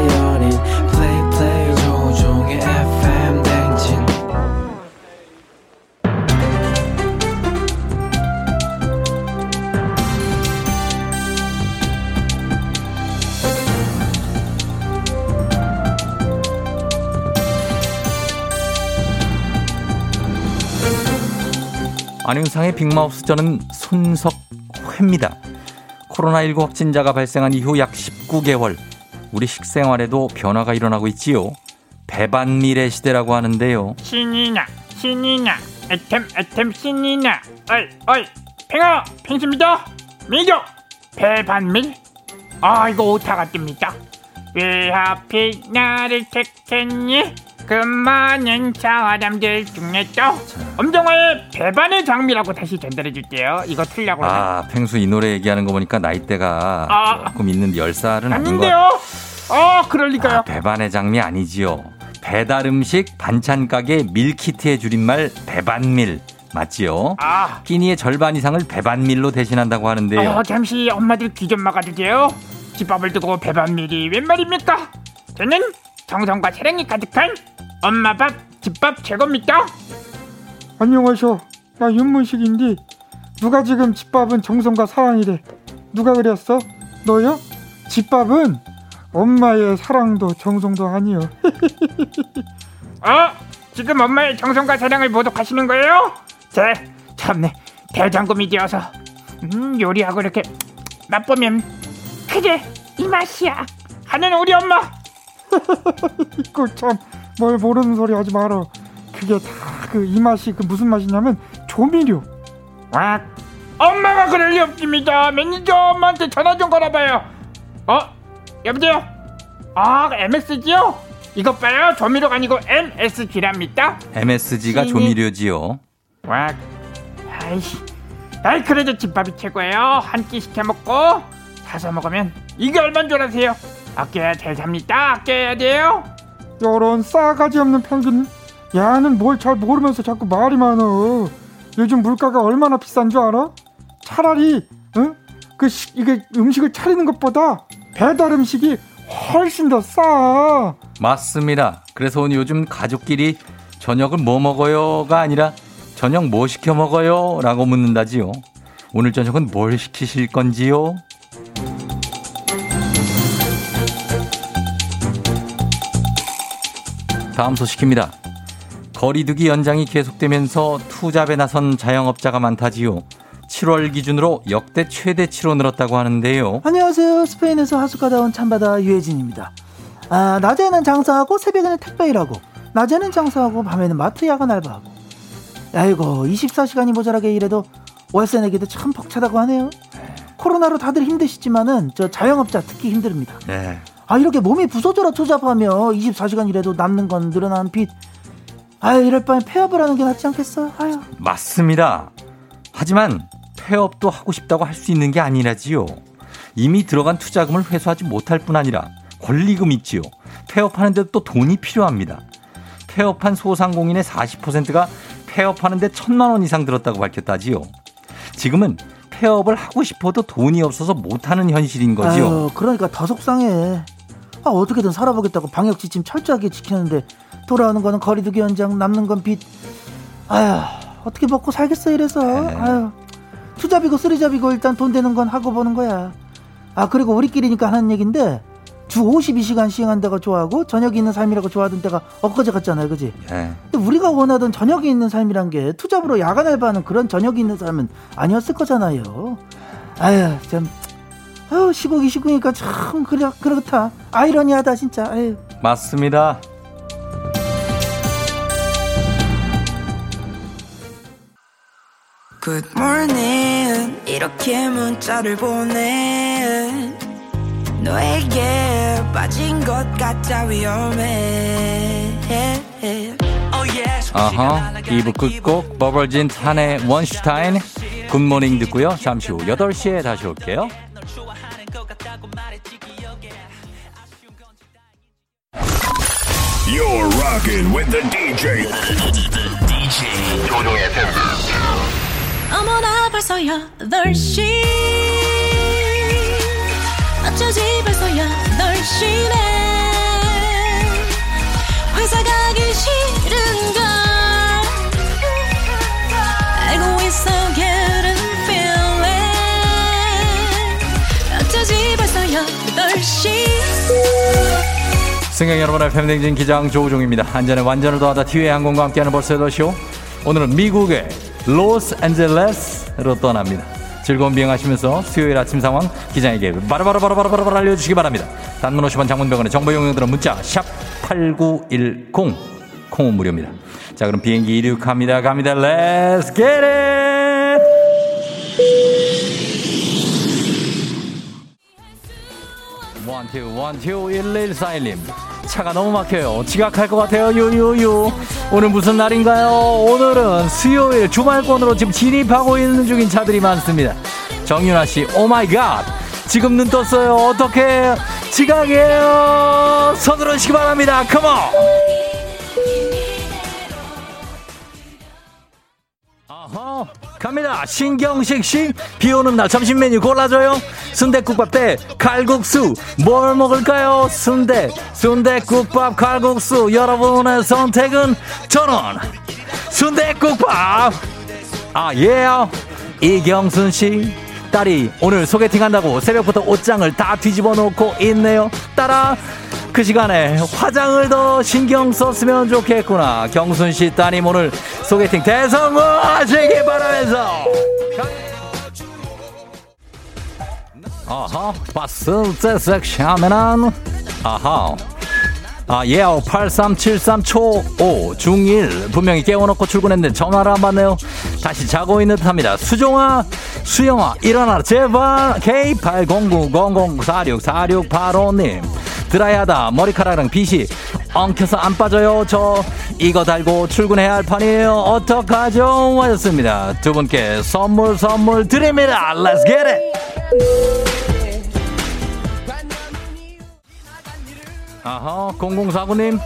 안윤상의 빅마우스 저는 손석회입니다. 코로나19 확진자가 발생한 이후 약 19개월 우리 식생활에도 변화가 일어나고 있지요. 배반밀의 시대라고 하는데요. 신이나 신이나 애템 애템 신이나 어이 어이 팽아 팽수입니다 미교 배반밀 아 이거 오타가 뜹니다 왜 하필 나를 택했니 그 많은 사람들 중에 또 엄정화의 배반의 장미라고 다시 전달해 줄게요 이거 틀려고 아, 펭수 이 노래 얘기하는 거 보니까 나이대가 아. 조금 있는데 10살은 아닌 것아 그럴 리가요 아, 배반의 장미 아니지요. 배달 음식 반찬 가게 밀키트의 줄임말 배반밀 맞지요? 아 끼니의 절반 이상을 배반밀로 대신한다고 하는데요. 어, 잠시 엄마들 귀 좀 막아주세요. 집밥을 두고 배반밀이 웬 말입니까? 저는 정성과 사랑이 가득한 엄마 밥, 집밥 최고입니다. 안녕하쇼. 나 윤문식인데 누가 지금 집밥은 정성과 사랑이래. 누가 그랬어? 너요? 집밥은 엄마의 사랑도 정성도 아니요. [LAUGHS] 어? 지금 엄마의 정성과 사랑을 모독하시는 거예요? 제, 참네, 대장금이 되어서 음, 요리하고 이렇게 맛보면 그래, 이 맛이야 하는 우리 엄마. [LAUGHS] 이거 참 뭘 모르는 소리 하지 마라. 그게 다 그 이 맛이 그 무슨 맛이냐면 조미료. 와, 엄마가 그럴 리 없습니다. 매니저 엄마한테 전화 좀 걸어봐요. 어? 여보세요? 아, MSG요? 이것 봐요. 조미료가 아니고 MSG랍니다. MSG가 신이- 조미료지요. 와, 아이씨. 아이, 그래도 집밥이 최고예요. 한 끼 시켜 먹고 사서 먹으면 이게 얼마인 줄 아세요? 아껴야 되답니다. 아껴야 돼요. 요런 싸가지 없는 평균. 야는 뭘 잘 모르면서 자꾸 말이 많어. 요즘 물가가 얼마나 비싼 줄 알아? 차라리 응? 그 시- 이게 음식을 차리는 것보다 배달 음식이 훨씬 더 싸. 맞습니다. 그래서 오늘 요즘 가족끼리 저녁을 뭐 먹어요가 아니라 저녁 뭐 시켜 먹어요? 라고 묻는다지요. 오늘 저녁은 뭘 시키실 건지요? 다음 소식입니다. 거리두기 연장이 계속되면서 투잡에 나선 자영업자가 많다지요. 7월 기준으로 역대 최대치로 늘었다고 하는데요. 안녕하세요. 스페인에서 하숙하다 온 참바다 유혜진입니다. 아, 낮에는 장사하고 새벽에는 택배 일하고 낮에는 장사하고 밤에는 마트 야간 알바하고 아이고 24시간이 모자라게 일해도 월세 내기도 참 벅차다고 하네요. 코로나로 다들 힘드시지만은 저 자영업자 특히 힘듭니다. 네. 아 이렇게 몸이 부서져라 투잡하며 24시간 일해도 남는 건 늘어난 빚. 아 이럴 바엔 폐업을 하는 게 낫지 않겠어? 아유. 맞습니다. 하지만 폐업도 하고 싶다고 할 수 있는 게 아니라지요. 이미 들어간 투자금을 회수하지 못할 뿐 아니라 권리금 있지요. 폐업하는데 또 돈이 필요합니다. 폐업한 소상공인의 40%가 폐업하는데 천만 원 이상 들었다고 밝혔다지요. 지금은 폐업을 하고 싶어도 돈이 없어서 못하는 현실인 거지요. 아유, 그러니까 더 속상해. 아, 어떻게든 살아보겠다고 방역 지침 철저하게 지켰는데 돌아오는 거는 거리두기 연장, 남는 건 빚. 아휴 어떻게 먹고 살겠어 이래서 네. 아휴 투잡이고 쓰리잡이고 일단 돈 되는 건 하고 보는 거야 아 그리고 우리끼리니까 하는 얘긴데 주 52시간 시행한 데가 좋아하고 저녁이 있는 삶이라고 좋아하던 때가 엊그제 같잖아요 그지 예. 근데 우리가 원하던 저녁이 있는 삶이란 게 투잡으로 야간 알바하는 그런 저녁이 있는 삶은 아니었을 거잖아요 아휴 참 아휴 시국이 시국이니까 참 그래 그렇다. 아이러니하다 진짜. 아휴 맞습니다. Good morning. 이렇게 문자를 보내 너에게 빠진 것 같아 위험해. Oh yes 아하, 2부 끝곡 버벌진 탄의 원슈타인. 굿모닝 듣고요. 잠시 후 8시에 다시 올게요. You're rocking with the DJ. DJ 조종의 팬 어머나 벌써 8시 어쩌지 벌써 8시네 회사 가기 싫은걸 알고 있어 getting feeling 어쩌지 벌써 8시 승객 여러분의 팬댕진 기장 조우종입니다. 안전에 완전을 더하다 티웨이 항공과 함께하는 벌써 8시오. 오늘은 미국의 로스앤젤레스로 떠납니다. 즐거운 비행하시면서 수요일 아침 상황 기장에게 바로바로바로바로바로 알려주시기 바랍니다. 단문 50원 장문병원의 정보 용역들은 문자 샵8910 콩은 무료입니다. 자 그럼 비행기 이륙합니다. 갑니다. Let's! one two one two 1141님 차가 너무 막혀요. 지각할 것 같아요. 유유유. 오늘 무슨 날인가요? 오늘은 수요일 주말권으로 지금 진입하고 있는 중인 차들이 많습니다. 정윤아씨 oh my god 지금 눈 떴어요. 어떻게 지각이에요. 서두르시기 바랍니다. come on 갑니다. 신경식 씨, 비 오는 날 점심 메뉴 골라줘요. 순대국밥 대 칼국수, 뭘 먹을까요? 순대, 순대국밥, 칼국수. 여러분의 선택은 저는 순대국밥. 아, 예요. 이경순 씨, 딸이 오늘 소개팅 한다고 새벽부터 옷장을 다 뒤집어 놓고 있네요. 딸아, 그 시간에 화장을 더 신경 썼으면 좋겠구나. 경순 씨 따님 오늘 소개팅 대성공 하시기 바라면서. 아하, 봤을 때 섹시하면은, 아하. 아, 예요. 8373초 5, 중1. 분명히 깨워놓고 출근했는데 전화를 안 받네요. 다시 자고 있는 듯 합니다. 수종아, 수영아, 일어나라. 제발. K8090464685님. 드라이하다. 머리카락이랑 빗이 엉켜서 안 빠져요. 저 이거 달고 출근해야 할 판이에요. 어떡하죠? 하셨습니다. 두 분께 선물, 선물 드립니다. Let's get! 아하, 0049님.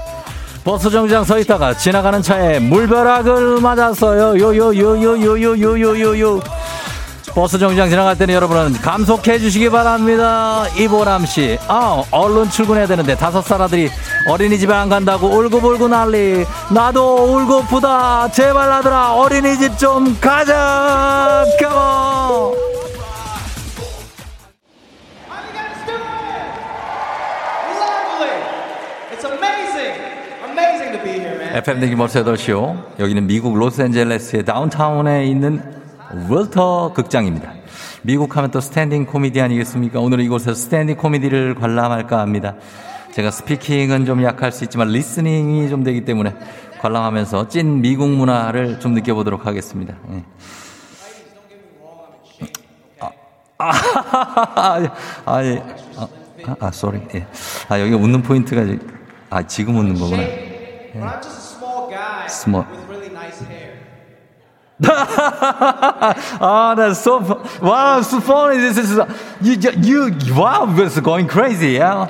버스 정류장 서 있다가 지나가는 차에 물벼락을 맞았어요. 요요요요요요요요요요. 버스 정류장 지나갈 때는 여러분은 감속해 주시기 바랍니다. 이보람 씨. 아, 얼른 출근해야 되는데 다섯 살 아들이 어린이집에 안 간다고 울고불고 난리. 나도 울고프다. 제발 아들아 어린이집 좀 가자. man. FM 대기 morse 8시요. 여기는 미국 로스앤젤레스의 다운타운에 있는 웰터 극장입니다. 미국 하면 또 standing 코미디 아니겠습니까? 오늘 이곳에서 standing 코미디를 관람할까 합니다. 제가 speaking은 좀 약할 수 있지만 listening이 좀 되기 때문에 관람하면서 찐 미국 문화를 좀 느껴보도록 하겠습니다. 예. 아, 아, 아, 예. 아, 아, 아, sorry. 예. 아, 여기 웃는 포인트가, 아, 지금 웃는 거구나. I'm just ah, that's so wow, so funny. This is you, you, wow, it's going crazy, yeah.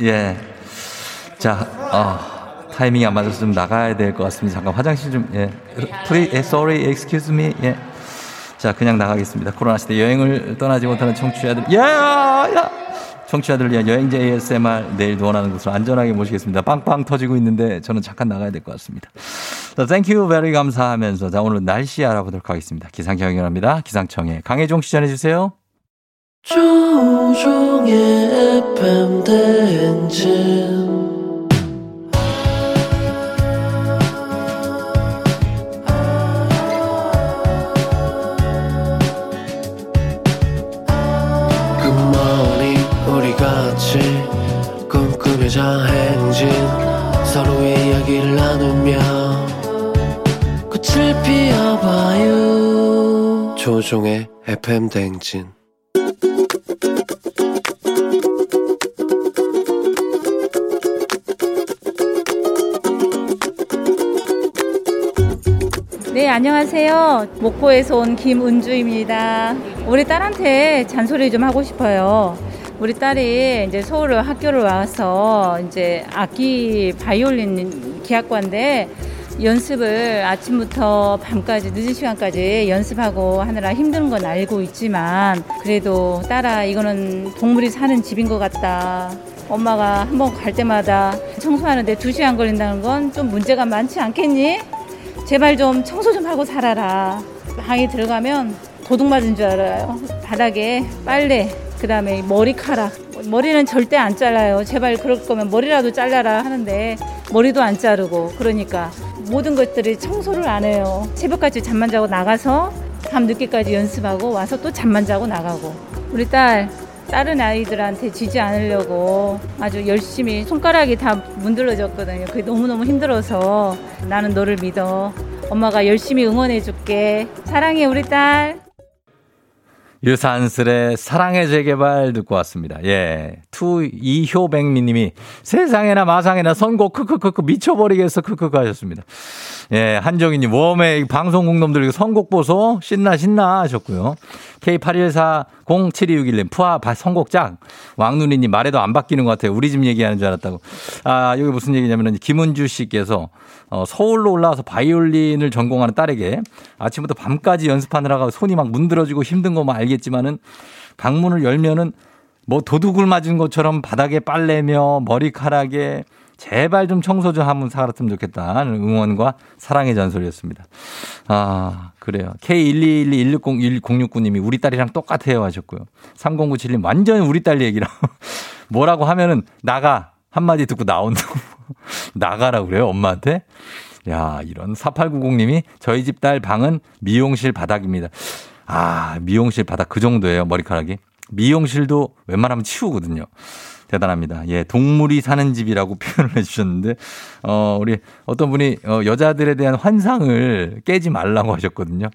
예. 자, 어, 타이밍이 안 맞아서 좀 나가야 될 것 같습니다. 잠깐 화장실 좀, 예. Please, 예, sorry, excuse me, 예. 자, 그냥 나가겠습니다. 코로나 시대 여행을 떠나지 못하는 청취자들, 야, 야. 청취자들 위한 여행자 ASMR 내일도 원하는 곳으로 안전하게 모시겠습니다. 빵빵 터지고 있는데 저는 잠깐 나가야 될 것 같습니다. 자, thank you very 감사하면서 자, 오늘 날씨 알아보도록 하겠습니다. 기상청 연결합니다. 기상청에 강혜종 씨 전해 주세요. 조우종의 FM 대행진 조종의 FM 대행진 네, 안녕하세요. 목포에서 온 김은주입니다. 우리 딸한테 잔소리 좀 하고 싶어요. 우리 딸이 이제 서울 학교를 와서 이제 악기 바이올린 기악과인데 연습을 아침부터 밤까지 늦은 시간까지 연습하고 하느라 힘든 건 알고 있지만 그래도 딸아 이거는 동물이 사는 집인 것 같다. 엄마가 한 번 갈 때마다 청소하는데 두 시간 걸린다는 건 좀 문제가 많지 않겠니? 제발 좀 청소 좀 하고 살아라. 방에 들어가면 도둑 맞은 줄 알아요. 바닥에 빨래, 그 다음에 머리카락. 머리는 절대 안 잘라요. 제발 그럴 거면 머리라도 잘라라 하는데 머리도 안 자르고 그러니까 모든 것들이 청소를 안 해요. 새벽까지 잠만 자고 나가서 밤 늦게까지 연습하고 와서 또 잠만 자고 나가고 우리 딸 다른 아이들한테 지지 않으려고 아주 열심히 손가락이 다 문드러졌거든요. 그게 너무너무 힘들어서 나는 너를 믿어. 엄마가 열심히 응원해 줄게. 사랑해, 우리 딸. 유산슬의 사랑의 재개발 듣고 왔습니다. 예. 투, 이효백미 님이 세상에나 마상에나 선곡 크크크크 미쳐버리겠어 크크크 하셨습니다. 예. 한정희 님, 웜에 방송국 놈들 선곡 보소? 신나, 신나 하셨고요. K81407261 님, 푸아 선곡 짱. 왕눈이 님, 말해도 안 바뀌는 것 같아요. 우리 집 얘기하는 줄 알았다고. 아, 여기 무슨 얘기냐면은 김은주 씨께서 어, 서울로 올라와서 바이올린을 전공하는 딸에게 아침부터 밤까지 연습하느라가 손이 막 문드러지고 힘든 거뭐알 겠지만은 방문을 열면은 뭐 도둑을 맞은 것처럼 바닥에 빨래며 머리카락에 제발 좀 청소 좀 하면 살았으면 좋겠다는 응원과 사랑의 전설이었습니다. 아, 그래요. K121160169님이 우리 딸이랑 똑같아요 하셨고요. 3097님 완전 우리 딸 얘기라. [LAUGHS] 뭐라고 하면은 나가. 한마디 듣고 나온다고. [LAUGHS] 나가라 그래요, 엄마한테? 야, 이런 4890님이 저희 집 딸 방은 미용실 바닥입니다. 아, 미용실 바닥 그 정도예요, 머리카락이. 미용실도 웬만하면 치우거든요. 대단합니다. 예, 동물이 사는 집이라고 [LAUGHS] 표현을 해주셨는데, 어, 우리 어떤 분이 어, 여자들에 대한 환상을 깨지 말라고 하셨거든요.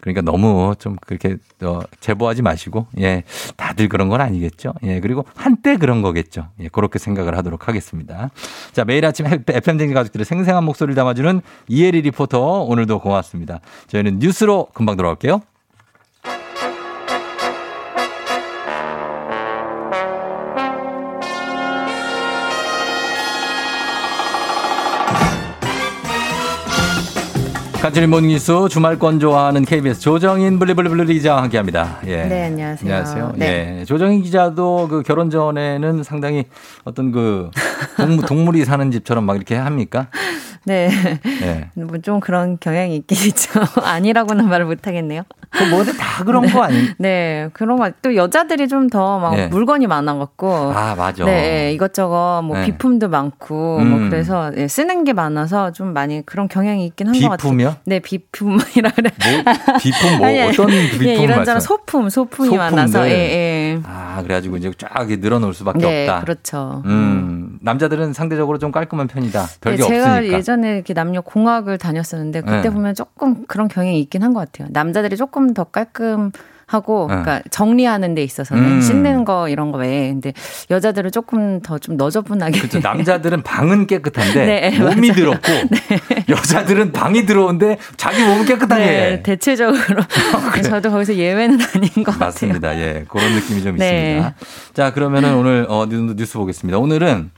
그러니까 너무 좀 그렇게 어, 제보하지 마시고 예 다들 그런 건 아니겠죠 예 그리고 한때 그런 거겠죠 예 그렇게 생각을 하도록 하겠습니다 자 매일 아침 FM 댕지 가족들의 생생한 목소리를 담아주는 이혜리 리포터 오늘도 고맙습니다 저희는 뉴스로 금방 돌아올게요. 간추린 morning 뉴스 주말권 좋아하는 KBS 조정인 블리블리블리 기자와 함께합니다. 예. 네, 안녕하세요. 안녕하세요. 네. 예. 조정인 기자도 그 결혼 전에는 상당히 어떤 그 동물, [LAUGHS] 동물이 사는 집처럼 막 이렇게 합니까? 네. 네. 뭐좀 그런 경향이 있긴 있죠. [LAUGHS] 아니라고는 말을 못 하겠네요. 그 뭐든 다 그런 거 아니? 네. 그런 거. 또 여자들이 좀 더막 네. 물건이 많아갖고. 아, 맞아. 네. 이것저것 뭐 네. 비품도 많고. 음. 뭐 그래서 예, 쓰는 게 많아서 좀 많이 그런 경향이 있긴 한 것 같아요. 비품이요? 네. 비품이라 그래. 비품 뭐 [LAUGHS] 아니. 어떤 비품 예, 이런저런? 소품, 소품이 소품들. 많아서. 예, 예. 아, 그래 가지고 이제 쫙 늘어놓을 수밖에 네, 없다. 그렇죠. 음, 남자들은 상대적으로 좀 깔끔한 편이다. 별게 네, 제가 없으니까. 예전에 이렇게 남녀 공학을 다녔었는데 그때 네. 보면 조금 그런 경향이 있긴 한 것 같아요. 남자들이 조금 더 깔끔 하고 네. 그러니까 정리하는 데 있어서는 음. 씻는 거 이런 거 외에 근데 여자들은 조금 더 좀 너저분하게 그렇죠. 남자들은 방은 깨끗한데 [LAUGHS] 네, 몸이 맞아요. 더럽고 [LAUGHS] 여자들은 방이 더러운데 자기 몸은 깨끗하게 네, 해. 대체적으로 [LAUGHS] 저도 거기서 예외는 아닌 것 같아요. 맞습니다. 예. 그런 느낌이 좀 네. 있습니다. 자, 그러면은 오늘 어, 뉴- 뉴스 보겠습니다. 오늘은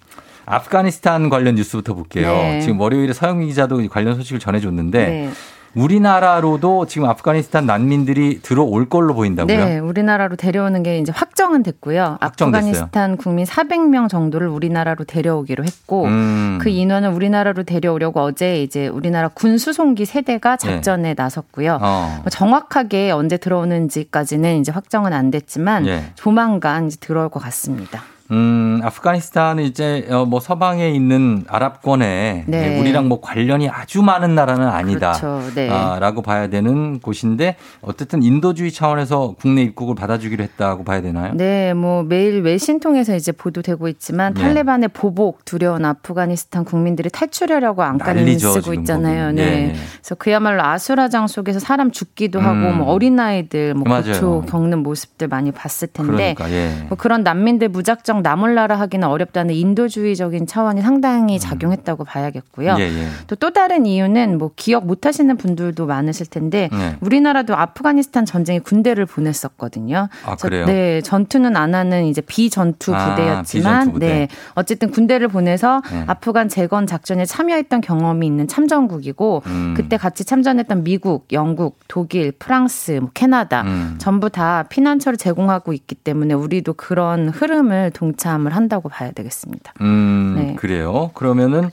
아프가니스탄 관련 뉴스부터 볼게요. 네. 지금 월요일에 서영미 기자도 관련 소식을 전해줬는데 네. 우리나라로도 지금 아프가니스탄 난민들이 들어올 걸로 보인다고요? 네, 우리나라로 데려오는 게 이제 확정은 됐고요. 확정됐어요. 아프가니스탄 국민 400명 정도를 우리나라로 데려오기로 했고 음. 그 인원을 우리나라로 데려오려고 어제 이제 우리나라 군 수송기 세대가 작전에 나섰고요. 네. 어. 뭐 정확하게 언제 들어오는지까지는 이제 확정은 안 됐지만 예. 조만간 이제 들어올 것 같습니다. 음, 아프가니스탄은 이제 어, 뭐 서방에 있는 아랍권에 네. 네, 우리랑 뭐 관련이 아주 많은 나라는 아니다. 그렇죠. 네. 아, 라고 봐야 되는 곳인데 어쨌든 인도주의 차원에서 국내 입국을 받아주기로 했다고 봐야 되나요? 네, 뭐 매일 외신 통해서 이제 보도되고 있지만 네. 탈레반의 보복 두려운 아프가니스탄 국민들이 탈출하려고 난리죠, 쓰고 있잖아요. 네. 예, 예. 그래서 그야말로 아수라장 속에서 사람 죽기도 하고 음. 뭐 어린 아이들 뭐. 고초 겪는 모습들 많이 봤을 텐데 그러니까 예. 뭐 그런 난민들 무작정 나몰라라 하기는 어렵다는 인도주의적인 차원이 상당히 작용했다고 봐야겠고요. 음. 예, 예. 또또 다른 이유는 뭐 기억 못 하시는 분들도 많으실 텐데 네. 우리나라도 아프가니스탄 전쟁에 군대를 보냈었거든요. 아, 그래요? 네, 전투는 안 하는 이제 비전투 아, 부대였지만 비전투 부대. 네. 어쨌든 군대를 보내서 네. 아프간 재건 작전에 참여했던 경험이 있는 참전국이고 음. 그때 같이 참전했던 미국, 영국, 독일, 프랑스, 뭐 캐나다 음. 전부 다 피난처를 제공하고 있기 때문에 우리도 그런 흐름을 동 참을 한다고 봐야 되겠습니다. 음, 네. 그래요. 그러면은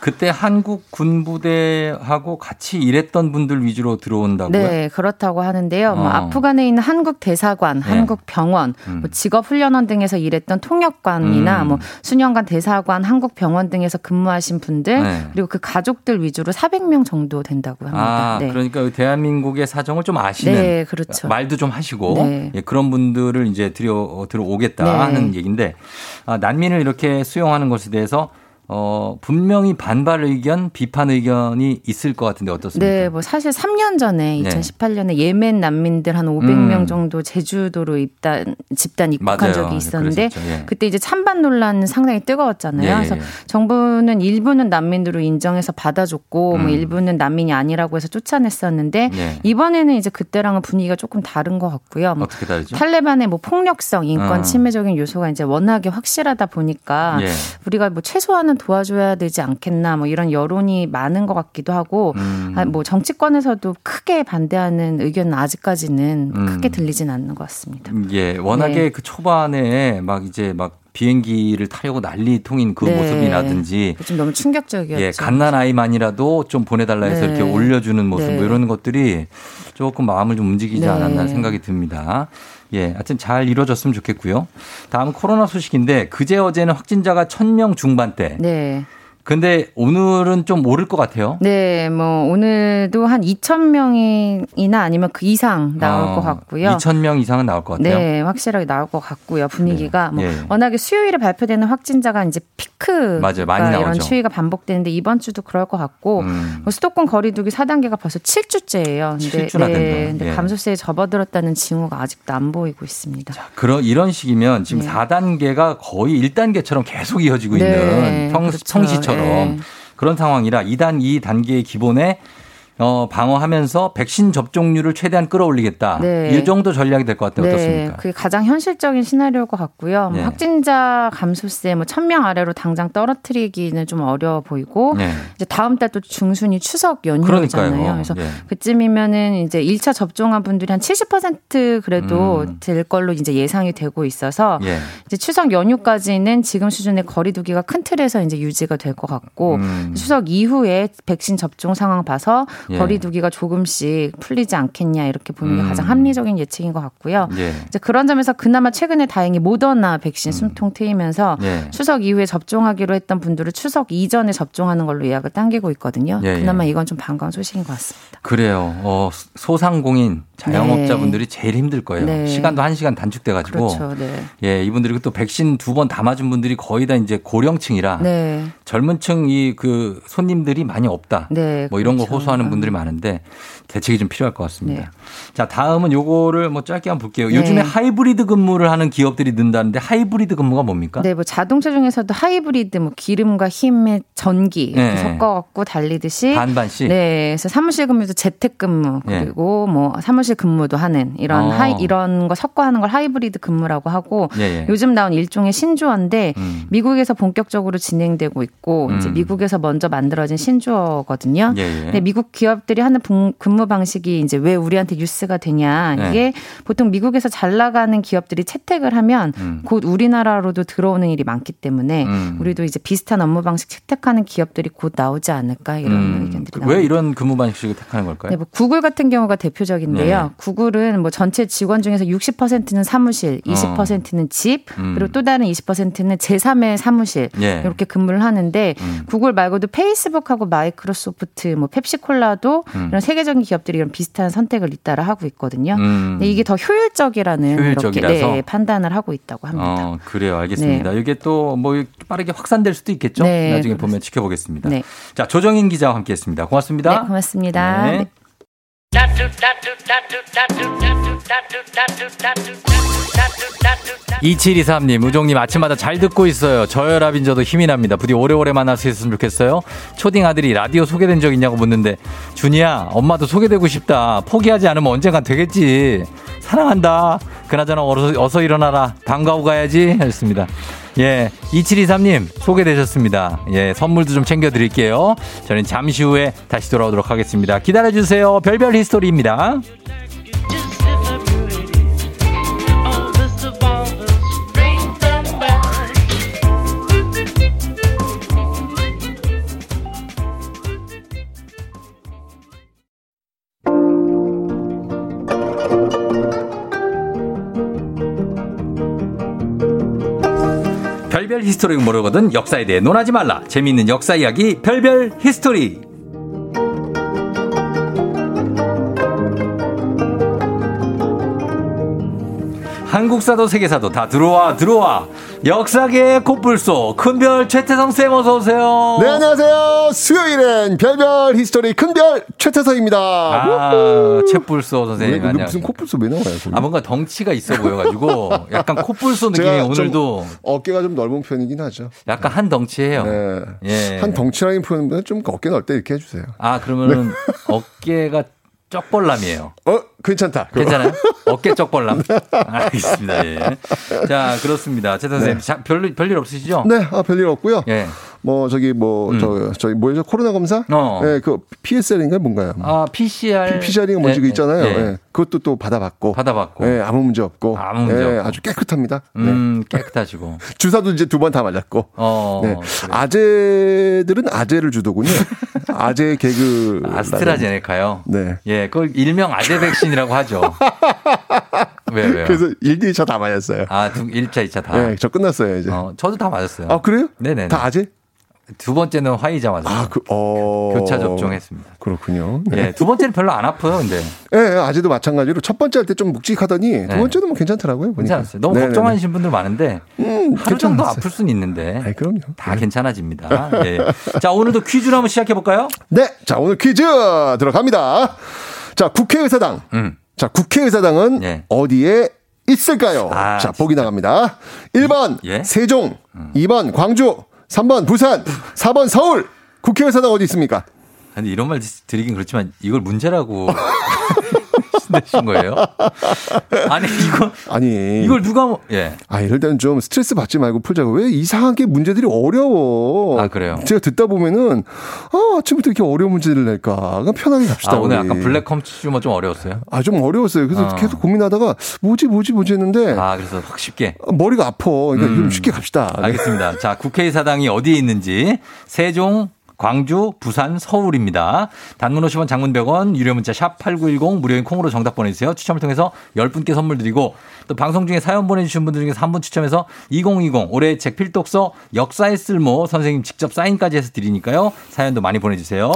그때 한국 군부대하고 같이 일했던 분들 위주로 들어온다고요? 네, 그렇다고 하는데요. 뭐 어. 아프간에 있는 한국 대사관, 네. 한국 병원, 음. 뭐 직업 훈련원 등에서 일했던 통역관이나 음. 뭐 수년간 대사관, 한국 병원 등에서 근무하신 분들 네. 그리고 그 가족들 위주로 400명 정도 된다고 합니다. 아, 네. 그러니까 대한민국의 사정을 좀 아시는 네, 그렇죠. 말도 좀 하시고 네. 예, 그런 분들을 이제 들여 들어오겠다 네. 하는 얘기인데 아, 난민을 이렇게 수용하는 것에 대해서 어, 분명히 반발 의견, 비판 의견이 있을 것 같은데 어떻습니까? 네, 뭐 사실 3년 전에 네. 2018년에 예멘 난민들 한 500명 음. 정도 제주도로 입단 집단 입국한 맞아요. 적이 있었는데 그랬었죠. 예. 그때 이제 찬반 논란 상당히 뜨거웠잖아요. 예, 예, 그래서 예. 정부는 일부는 난민으로 인정해서 받아줬고 뭐 음. 일부는 난민이 아니라고 해서 쫓아냈었는데 예. 이번에는 이제 그때랑은 분위기가 조금 다른 것 같고요. 뭐 어떻게 다르죠? 탈레반의 뭐 폭력성, 인권 어. 침해적인 요소가 이제 워낙에 확실하다 보니까 예. 우리가 뭐 최소한은 도와줘야 되지 않겠나 뭐 이런 여론이 많은 것 같기도 하고 음. 아, 뭐 정치권에서도 크게 반대하는 의견은 아직까지는 음. 크게 들리진 않는 것 같습니다. 예, 워낙에 네. 그 초반에 막 이제 막 비행기를 타려고 난리통인 그 네. 모습이라든지 좀 너무 충격적이었죠. 예, 갓난 아이만이라도 좀 보내달라 해서 네. 이렇게 올려주는 모습 네. 뭐 이런 것들이 조금 마음을 좀 움직이지 네. 않았나 생각이 듭니다. 예, 하여튼 잘 이루어졌으면 좋겠고요. 다음 코로나 소식인데 그제 어제는 확진자가 1000명 중반대. 네. 근데 오늘은 좀 오를 것 같아요. 네, 뭐 오늘도 한 2천 명이나 아니면 그 이상 나올 어, 것 같고요. 2,000명 이상은 나올 것 같아요. 네, 확실하게 나올 것 같고요. 분위기가 뭐 예. 워낙에 수요일에 발표되는 확진자가 이제 피크 맞아요. 많이 이런 나오죠. 추이가 반복되는데 이번 주도 그럴 것 같고 음. 뭐 수도권 거리두기 4단계가 벌써 7주째예요. 근데, 7주나 된다. 근데 예. 감소세에 접어들었다는 징후가 아직도 안 보이고 있습니다. 그런 이런 식이면 지금 네. 4단계가 거의 1단계처럼 계속 이어지고 네, 있는 평, 그렇죠. 평시처럼 네. 그런 상황이라 2단 2단계의 기본에 어, 방어하면서 백신 접종률을 최대한 끌어올리겠다. 네. 이 정도 전략이 될 것 같아요. 어떻습니까? 그게 가장 현실적인 시나리오일 것 같고요. 뭐 네. 확진자 감소세 뭐 1000명 아래로 당장 떨어뜨리기는 좀 어려워 보이고 네. 이제 다음 달 또 중순이 추석 연휴잖아요. 그러니까요. 그래서 예. 그쯤이면은 이제 1차 접종한 분들이 한 70% 그래도 음. 될 걸로 이제 예상이 되고 있어서 예. 이제 추석 연휴까지는 지금 수준의 거리두기가 큰 틀에서 이제 유지가 될 것 같고 음. 추석 이후에 백신 접종 상황 봐서 예. 거리두기가 조금씩 풀리지 않겠냐 이렇게 보는 게 음. 가장 합리적인 예측인 것 같고요. 예. 이제 그런 점에서 그나마 최근에 다행히 모더나 백신 숨통 트이면서 음. 예. 추석 이후에 접종하기로 했던 분들을 추석 이전에 접종하는 걸로 예약을 당기고 있거든요. 예, 예. 그나마 이건 좀 반가운 소식인 것 같습니다. 그래요. 어, 소상공인 자영업자분들이 제일 힘들 거예요. 네. 시간도 한 시간 단축돼 가지고. 그렇죠. 네. 예, 이분들이 또 백신 두 번 다 맞은 분들이 거의 다 이제 고령층이라 네. 젊은 층 이 그 손님들이 많이 없다. 네. 뭐 이런 거 그렇죠. 호소하는 분들 이 많은데 대책이 좀 필요할 것 같습니다. 네. 자, 다음은 요거를 뭐 짧게 한번 볼게요. 네. 요즘에 하이브리드 근무를 하는 기업들이 는다는데 하이브리드 근무가 뭡니까? 네, 뭐 자동차 중에서도 하이브리드, 뭐 기름과 힘의 전기 네. 섞어 갖고 달리듯이 반반씩? 네, 그래서 사무실 근무도 재택 근무 네. 그리고 뭐 사무실 근무도 하는 이런 어. 하이 이런 거 섞어 하는 걸 하이브리드 근무라고 하고 예, 예. 요즘 나온 일종의 신조어인데 음. 미국에서 본격적으로 진행되고 있고 이제 음. 미국에서 먼저 만들어진 신조어거든요. 예, 예. 미국 기업 들이 하는 분- 근무 방식이 이제 왜 우리한테 뉴스가 되냐. 네. 이게 보통 미국에서 잘 나가는 기업들이 채택을 하면 음. 곧 우리나라로도 들어오는 일이 많기 때문에 음. 우리도 이제 비슷한 업무 방식 채택하는 기업들이 곧 나오지 않을까 이런 음, 의견들이 나옵니다. 왜 이런 근무 방식을 택하는 걸까요? 네, 뭐 구글 같은 경우가 대표적인데요. 네. 구글은 뭐 전체 직원 중에서 60%는 사무실, 20%는 집, 어. 음. 그리고 또 다른 20%는 제3의 사무실 예. 이렇게 근무를 하는데 음. 구글 말고도 페이스북하고 마이크로소프트, 뭐 펩시콜라 도 음. 이런 세계적인 기업들이 이런 비슷한 선택을 잇따라 하고 있거든요. 음. 근데 이게 더 효율적이라는 이렇게 효율적이라서? 네, 판단을 하고 있다고 합니다. 어, 그래요. 알겠습니다. 이게 또 뭐 빠르게 확산될 수도 있겠죠? 네, 나중에 보면 지켜보겠습니다. 네. 자, 조정인 기자와 함께 했습니다. 고맙습니다. 네, 고맙습니다. 네. 네. 2723님, 우종님 아침마다 잘 듣고 있어요. 저혈압인 저도 힘이 납니다. 부디 오래오래 만날 수 있었으면 좋겠어요. 초딩 아들이 라디오 소개된 적 있냐고 묻는데, 준이야, 엄마도 소개되고 싶다. 포기하지 않으면 언젠간 되겠지. 사랑한다. 그나저나 어서, 어서 일어나라. 방과후 가야지. 했습니다. 예, 2723님 소개되셨습니다. 예, 선물도 좀 챙겨드릴게요. 저는 잠시 후에 다시 돌아오도록 하겠습니다. 기다려주세요. 별별 history입니다. 별별 history 모르거든 역사에 대해 논하지 말라. 재미있는 역사 이야기 별별 history. 한국사도 세계사도 다 들어와 들어와 역사계의 코뿔소 큰별 최태성 쌤 어서 오세요. 네, 안녕하세요. 수요일엔 별별 history 큰별 최태성입니다. 아 최뿔소 선생님 왜. 무슨 코뿔소 왜 나와요? 거기? 아 뭔가 덩치가 있어 보여가지고 [LAUGHS] 약간 코뿔소 느낌이 오늘도 어깨가 좀 넓은 편이긴 하죠. 약간 한 덩치예요. 네. 예. 한 덩치라는 표현보다 좀 어깨 넓때 이렇게 해주세요. 아 그러면은 어깨가 쩍벌남이에요. 어, 괜찮다. 그거. 괜찮아요? [LAUGHS] 어깨 쩍벌남. 알겠습니다. 예. 자 그렇습니다. 최 선생님 네. 자, 별일 별일 없으시죠? 네, 아, 별일 없고요. 예. 뭐 저기 뭐저 저기 뭐죠 코로나 검사? 어. 네, 그 PSR인가 뭔가요? 아 PCR PCR인가 뭔지 예, 그 있잖아요. 예. 예. 그것도 또 받아봤고. 받아봤고. 예, 아무 문제 없고. 아무 문제 예, 없고. 아주 깨끗합니다. 네. 음 깨끗하시고. [LAUGHS] 주사도 이제 두 번 다 맞았고. 어. 네. 그래요. 아재들은 아재를 주더군요. [LAUGHS] 아재 개그. 아스트라제네카요. 네. 예, 그걸 일명 아재 백신 이라고 하죠. [LAUGHS] 왜 왜요? 그래서 1, 2차 다 맞았어요. 아, 두, 1차, 2차 다. 네, 저 끝났어요, 이제. 어, 저도 다 맞았어요. 아, 그래요? 네네. 다 아재? 두 번째는 화이자 맞았어요. 아, 그, 어. 교차 접종했습니다. 그렇군요. 네. 예, 두 번째는 별로 안 아파요, 근데. 예, 예, 아재도 마찬가지로 첫 번째 할 때 좀 묵직하더니 두 네. 번째는 뭐 괜찮더라고요. 보니까. 괜찮았어요. 너무 네네네. 걱정하시는 분들 많은데 음, 하루 정도 괜찮았어요. 아플 수는 있는데 아이, 그럼요. 다 괜찮아집니다. 예. [LAUGHS] 자, 오늘도 퀴즈로 한번 시작해 볼까요? 네, 자, 오늘 퀴즈 들어갑니다. 자, 국회의사당. 음. 자, 국회의사당은 예. 어디에 있을까요? 아, 자, 보기 나갑니다. 1번 예? 음. 세종, 2번 광주, 3번 부산, 4번 서울. 국회의사당 어디 있습니까? 근데 이런 말 드리긴 그렇지만 이걸 문제라고 [LAUGHS] 내신 거예요? [LAUGHS] 아니, 이거 아니. 이걸 누가 뭐 예. 아, 이럴 때는 좀 스트레스 받지 말고 풀자고. 왜 이상하게 문제들이 어려워. 아, 그래요? 제가 듣다 보면은, 아, 아침부터 이렇게 어려운 문제를 낼까. 그냥 편하게 갑시다. 아, 오늘 우리. 약간 black consumer 좀 어려웠어요. 아, 좀 어려웠어요. 그래서 어. 계속 고민하다가, 뭐지, 뭐지, 뭐지 했는데, 아, 그래서 확 쉽게. 머리가 아파. 그러니까 음. 좀 쉽게 갑시다. 알겠습니다. 자, 국회의사당이 어디에 있는지 세종, 광주, 부산, 서울입니다. 단문 50원, 장문 100원, 유료 문자 샵 8910 무료인 콩으로 정답 보내주세요. 추첨을 통해서 10분께 선물 드리고 또 방송 중에 사연 보내주신 분들 중에서 한 분 추첨해서 2020 올해 책 필독서 역사의 쓸모 선생님 직접 사인까지 해서 드리니까요. 사연도 많이 보내주세요.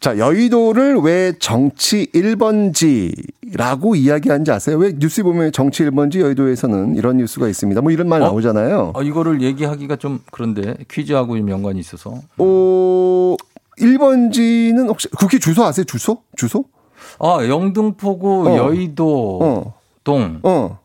자, 여의도를 왜 정치 1번지 라고 이야기하는지 아세요? 왜 뉴스 보면 정치 1번지 여의도에서는 이런 뉴스가 있습니다. 뭐 이런 말 어? 나오잖아요. 어, 이거를 얘기하기가 좀 그런데 퀴즈하고 좀 연관이 있어서. 어, 1번지는 혹시 국회 주소 아세요? 주소? 주소? 아, 영등포구 어. 여의도 어. 동 어.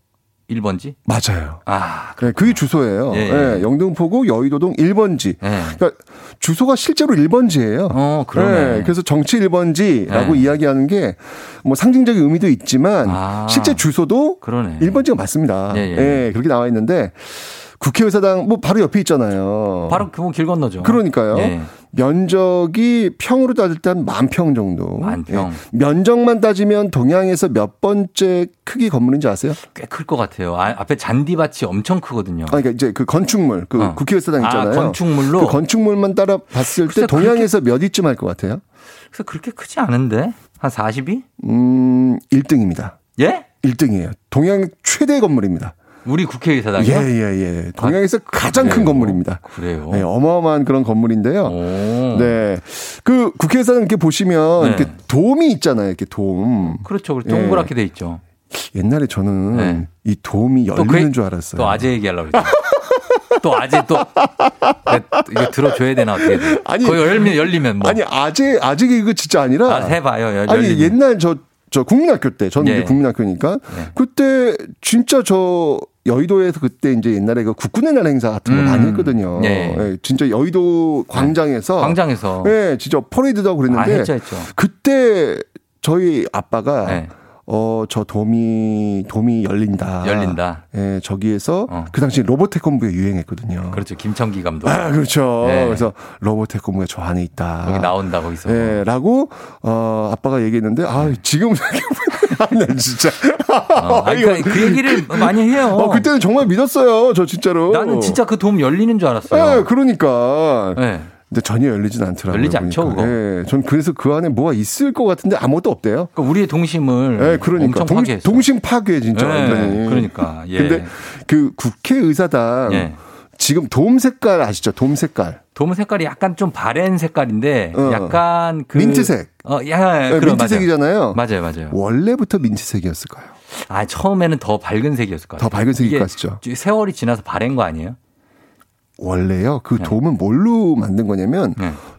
1번지? 맞아요. 아, 네, 그게 주소예요. 예, 예, 예. 영등포구 여의도동 1번지. 예. 그러니까 주소가 실제로 1번지예요. 어, 그러네. 그래서 정치 1번지라고 예. 이야기하는 게 뭐 상징적인 의미도 있지만 아. 실제 주소도 그러네. 1번지가 맞습니다. 예, 예. 그렇게 나와 있는데 국회의사당 뭐 바로 옆에 있잖아요. 바로 그길 건너죠. 그러니까요. 예. 면적이 평으로 따질 때 한 만 평 정도. 만 평. 예. 면적만 따지면 동양에서 몇 번째 크기 건물인지 아세요? 꽤 클 것 같아요. 아, 앞에 잔디밭이 엄청 크거든요. 아, 그러니까 이제 그 건축물, 그 어. 국회의사당 아, 있잖아요. 건축물로? 그 건축물만 따라 봤을 때 동양에서 몇 위쯤 할 것 같아요? 그래서 그렇게 크지 않은데 한 42? 음, 1등입니다. 예? 1등이에요. 동양 최대 건물입니다. 우리 국회의사당이요? 예, 예, 예. 동양에서 가장 큰 그래요? 건물입니다. 그래요. 네, 어마어마한 그런 건물인데요. 네. 그 국회의사당 이렇게 보시면 네. 이렇게 돔이 있잖아요. 이렇게 돔. 그렇죠. 그렇죠. 동그랗게 예. 돼 있죠. 옛날에 저는 네. 이 돔이 또 열리는 그- 줄 알았어요. 또 아재 얘기하려고 그랬죠. 또 아재 또 네, 이거 들어줘야 되나 어떻게 돼? 아니, 그거 열면 열리면 뭐 아니 아재 아재 개그 진짜 아니라 아, 해봐요. 열, 아니 열리면. 옛날 저저 국민학교 때 저는 예. 이제 국민학교니까 네. 그때 진짜 저 여의도에서 그때 이제 옛날에 그 국군의 날 행사 같은 거 음. 많이 했거든요. 예. 예, 진짜 여의도 광장에서 광장에서 예, 진짜 퍼레이드도 하고 아, 그랬는데 했죠, 했죠. 그때 저희 아빠가 네. 어, 저 돔이, 돔이 열린다. 열린다. 예, 저기에서 그 당시 로봇 태권부가 유행했거든요. 그렇죠. 김청기 감독. 아, 그렇죠. 네. 그래서 로봇 태권부가 저 안에 있다. 여기 나온다 거기서. 예, 라고, 어, 아빠가 얘기했는데, 아, 지금 생각해 나 [LAUGHS] 진짜. 어, 아니, 그, 그 얘기를 많이 해요. 어, 그때는 정말 믿었어요. 저 진짜로. 나는 진짜 그 돔 열리는 줄 알았어요. 예, 그러니까. 네. 근데 전혀 열리진 않더라고요. 열리지 않죠. 그거? 예, 전 그래서 그 안에 뭐가 있을 것 같은데 아무것도 없대요. 그러니까 우리의 동심을 예, 그러니까. 동, 파괴했어. 동심 파괴, 진짜, 예, 완전히. 그러니까, 예. 근데 그 국회 의사당. 예. 지금 돔 색깔 아시죠? 돔 색깔. 돔 색깔이 약간 좀 바랜 색깔인데 어. 약간 그 민트색. 어, 야, 네, 민트색이잖아요. 맞아요, 맞아요. 원래부터 민트색이었을까요? 아 처음에는 더 밝은 색이었을 것 더. 밝은 같죠? 세월이 지나서 바랜 거 아니에요? 원래요. 그 네. 돔은 뭘로 만든 거냐면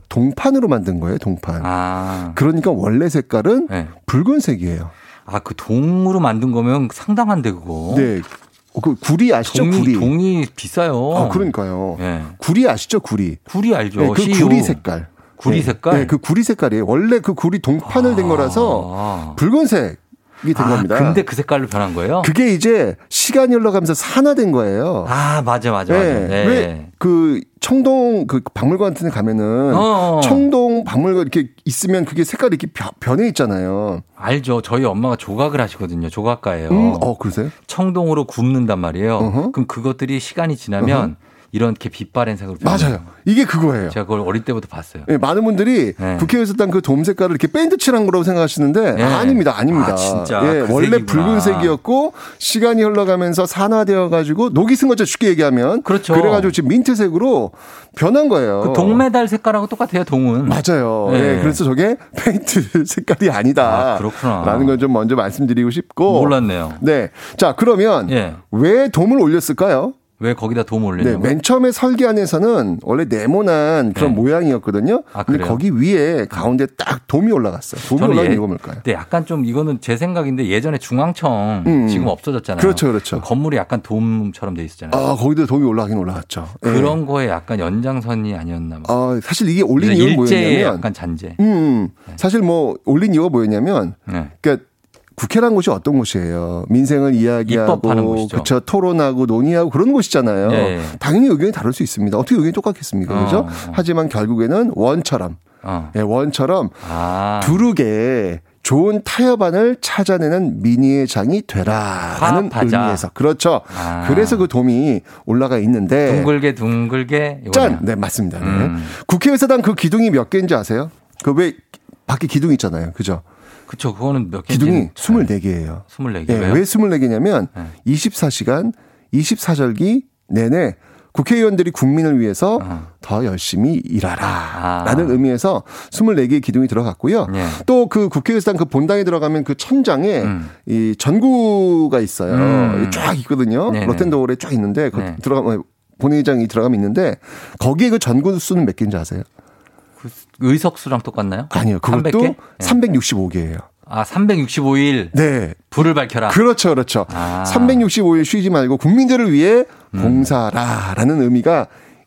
동판으로 만든 거예요. 동판. 아, 그러니까 원래 색깔은 네. 붉은색이에요. 아 그 동으로 만든 거면 상당한데 그거. 네. 어, 그 구리 아시죠? 동이 구리. 동이 비싸요. 아, 그러니까요. 예. 구리 아시죠? 구리. 구리 알죠. 네, 그 CU. 구리 색깔. 구리 네. 색깔? 네, 그 구리 색깔이에요. 원래 그 구리 동판을 된 거라서 붉은색이 된 아, 겁니다. 근데 그 색깔로 변한 거예요? 그게 이제 시간이 흘러가면서 산화된 거예요. 아 맞아 맞아 맞아. 네. 네. 왜그 청동 그 박물관 같은 데 가면은 어. 청동 박물관 이렇게 있으면 그게 색깔이 이렇게 변- 변해 있잖아요. 알죠. 저희 엄마가 조각을 하시거든요. 조각가예요. 음, 어, 그러세요? 청동으로 굽는단 말이에요. 어허. 그럼 그것들이 시간이 지나면 어허. 이렇게 빛바랜 색으로. 맞아요. 이게 그거예요. 제가 그걸 어릴 때부터 봤어요. 예, 많은 분들이 네. 국회에서 딴 그 돔 색깔을 이렇게 밴드 칠한 거라고 생각하시는데 네. 아닙니다, 아닙니다. 아, 진짜 예, 그 원래 색이구나. 붉은색이었고 시간이 흘러가면서 산화되어 가지고 녹이 쓴 거죠 쉽게 얘기하면. 그렇죠. 그래가지고 지금 민트색으로 변한 거예요. 그 동메달 색깔하고 똑같아요. 동은. 맞아요. 네. 예, 그래서 저게 [LAUGHS] 페인트 색깔이 아니다. 아, 그렇구나. 라는 걸 좀 먼저 말씀드리고 싶고. 몰랐네요. 네. 자, 그러면 예. 왜 돔을 올렸을까요? 왜 거기다 돔 네, 올리냐고? 맨 처음에 설계안에서는 원래 네모난 그런 네. 모양이었거든요. 아, 근데? 거기 위에 가운데 딱 돔이 올라갔어요. 돔이 올라간 예- 이유가 뭘까요? 근데 약간 좀 이거는 제 생각인데 예전에 중앙청 음. 지금 없어졌잖아요. 그렇죠, 그렇죠. 건물이 약간 돔처럼 돼 있었잖아요. 아, 거기도 돔이 올라가긴 올라갔죠. 예. 그런 거에 약간 연장선이 아니었나 봐. 아, 사실 이게 올린 이유는 일제의 뭐였냐면 약간 잔재. 음, 음. 사실 뭐 올린 이유가 뭐였냐면 네. 그러니까 국회란 곳이 어떤 곳이에요? 민생을 이야기하고. 그쵸 토론하고 논의하고 그런 곳이잖아요. 예, 예. 당연히 의견이 다를 수 있습니다. 어떻게 의견이 똑같겠습니까? 그죠? 어, 어. 하지만 결국에는 원처럼 어. 예, 원처럼 아. 두르게 좋은 타협안을 찾아내는 민의의 장이 되라라는 화합하자. 의미에서 그렇죠. 아. 그래서 그 돔이 올라가 있는데 둥글게 둥글게. 짠! 네, 맞습니다. 네. 음. 국회의사당 그 기둥이 몇 개인지 아세요? 그 왜 밖에 기둥 있잖아요. 그죠? 그쵸. 그거는 몇 개? 기둥이 24개예요. 24개. 예, 왜요? 왜 24개냐면 네. 24시간 24절기 내내 국회의원들이 국민을 위해서 어. 더 열심히 일하라. 아. 라는 의미에서 24개의 기둥이 들어갔고요. 예. 또그 국회의사당 그 본당에 들어가면 그 천장에 음. 이 전구가 있어요. 음. 쫙 있거든요. 네네. 로텐도어에 쫙 있는데 그 네. 들어가면 본회의장이 들어가면 있는데 거기에 그 전구 수는 몇 개인지 아세요? 의석수랑 똑같나요? 아니요. 그것도 300개? 365개예요. 아, 365일 네. 불을 밝혀라. 그렇죠, 그렇죠. 아. 365일 쉬지 말고 국민들을 위해 봉사라라는 의미가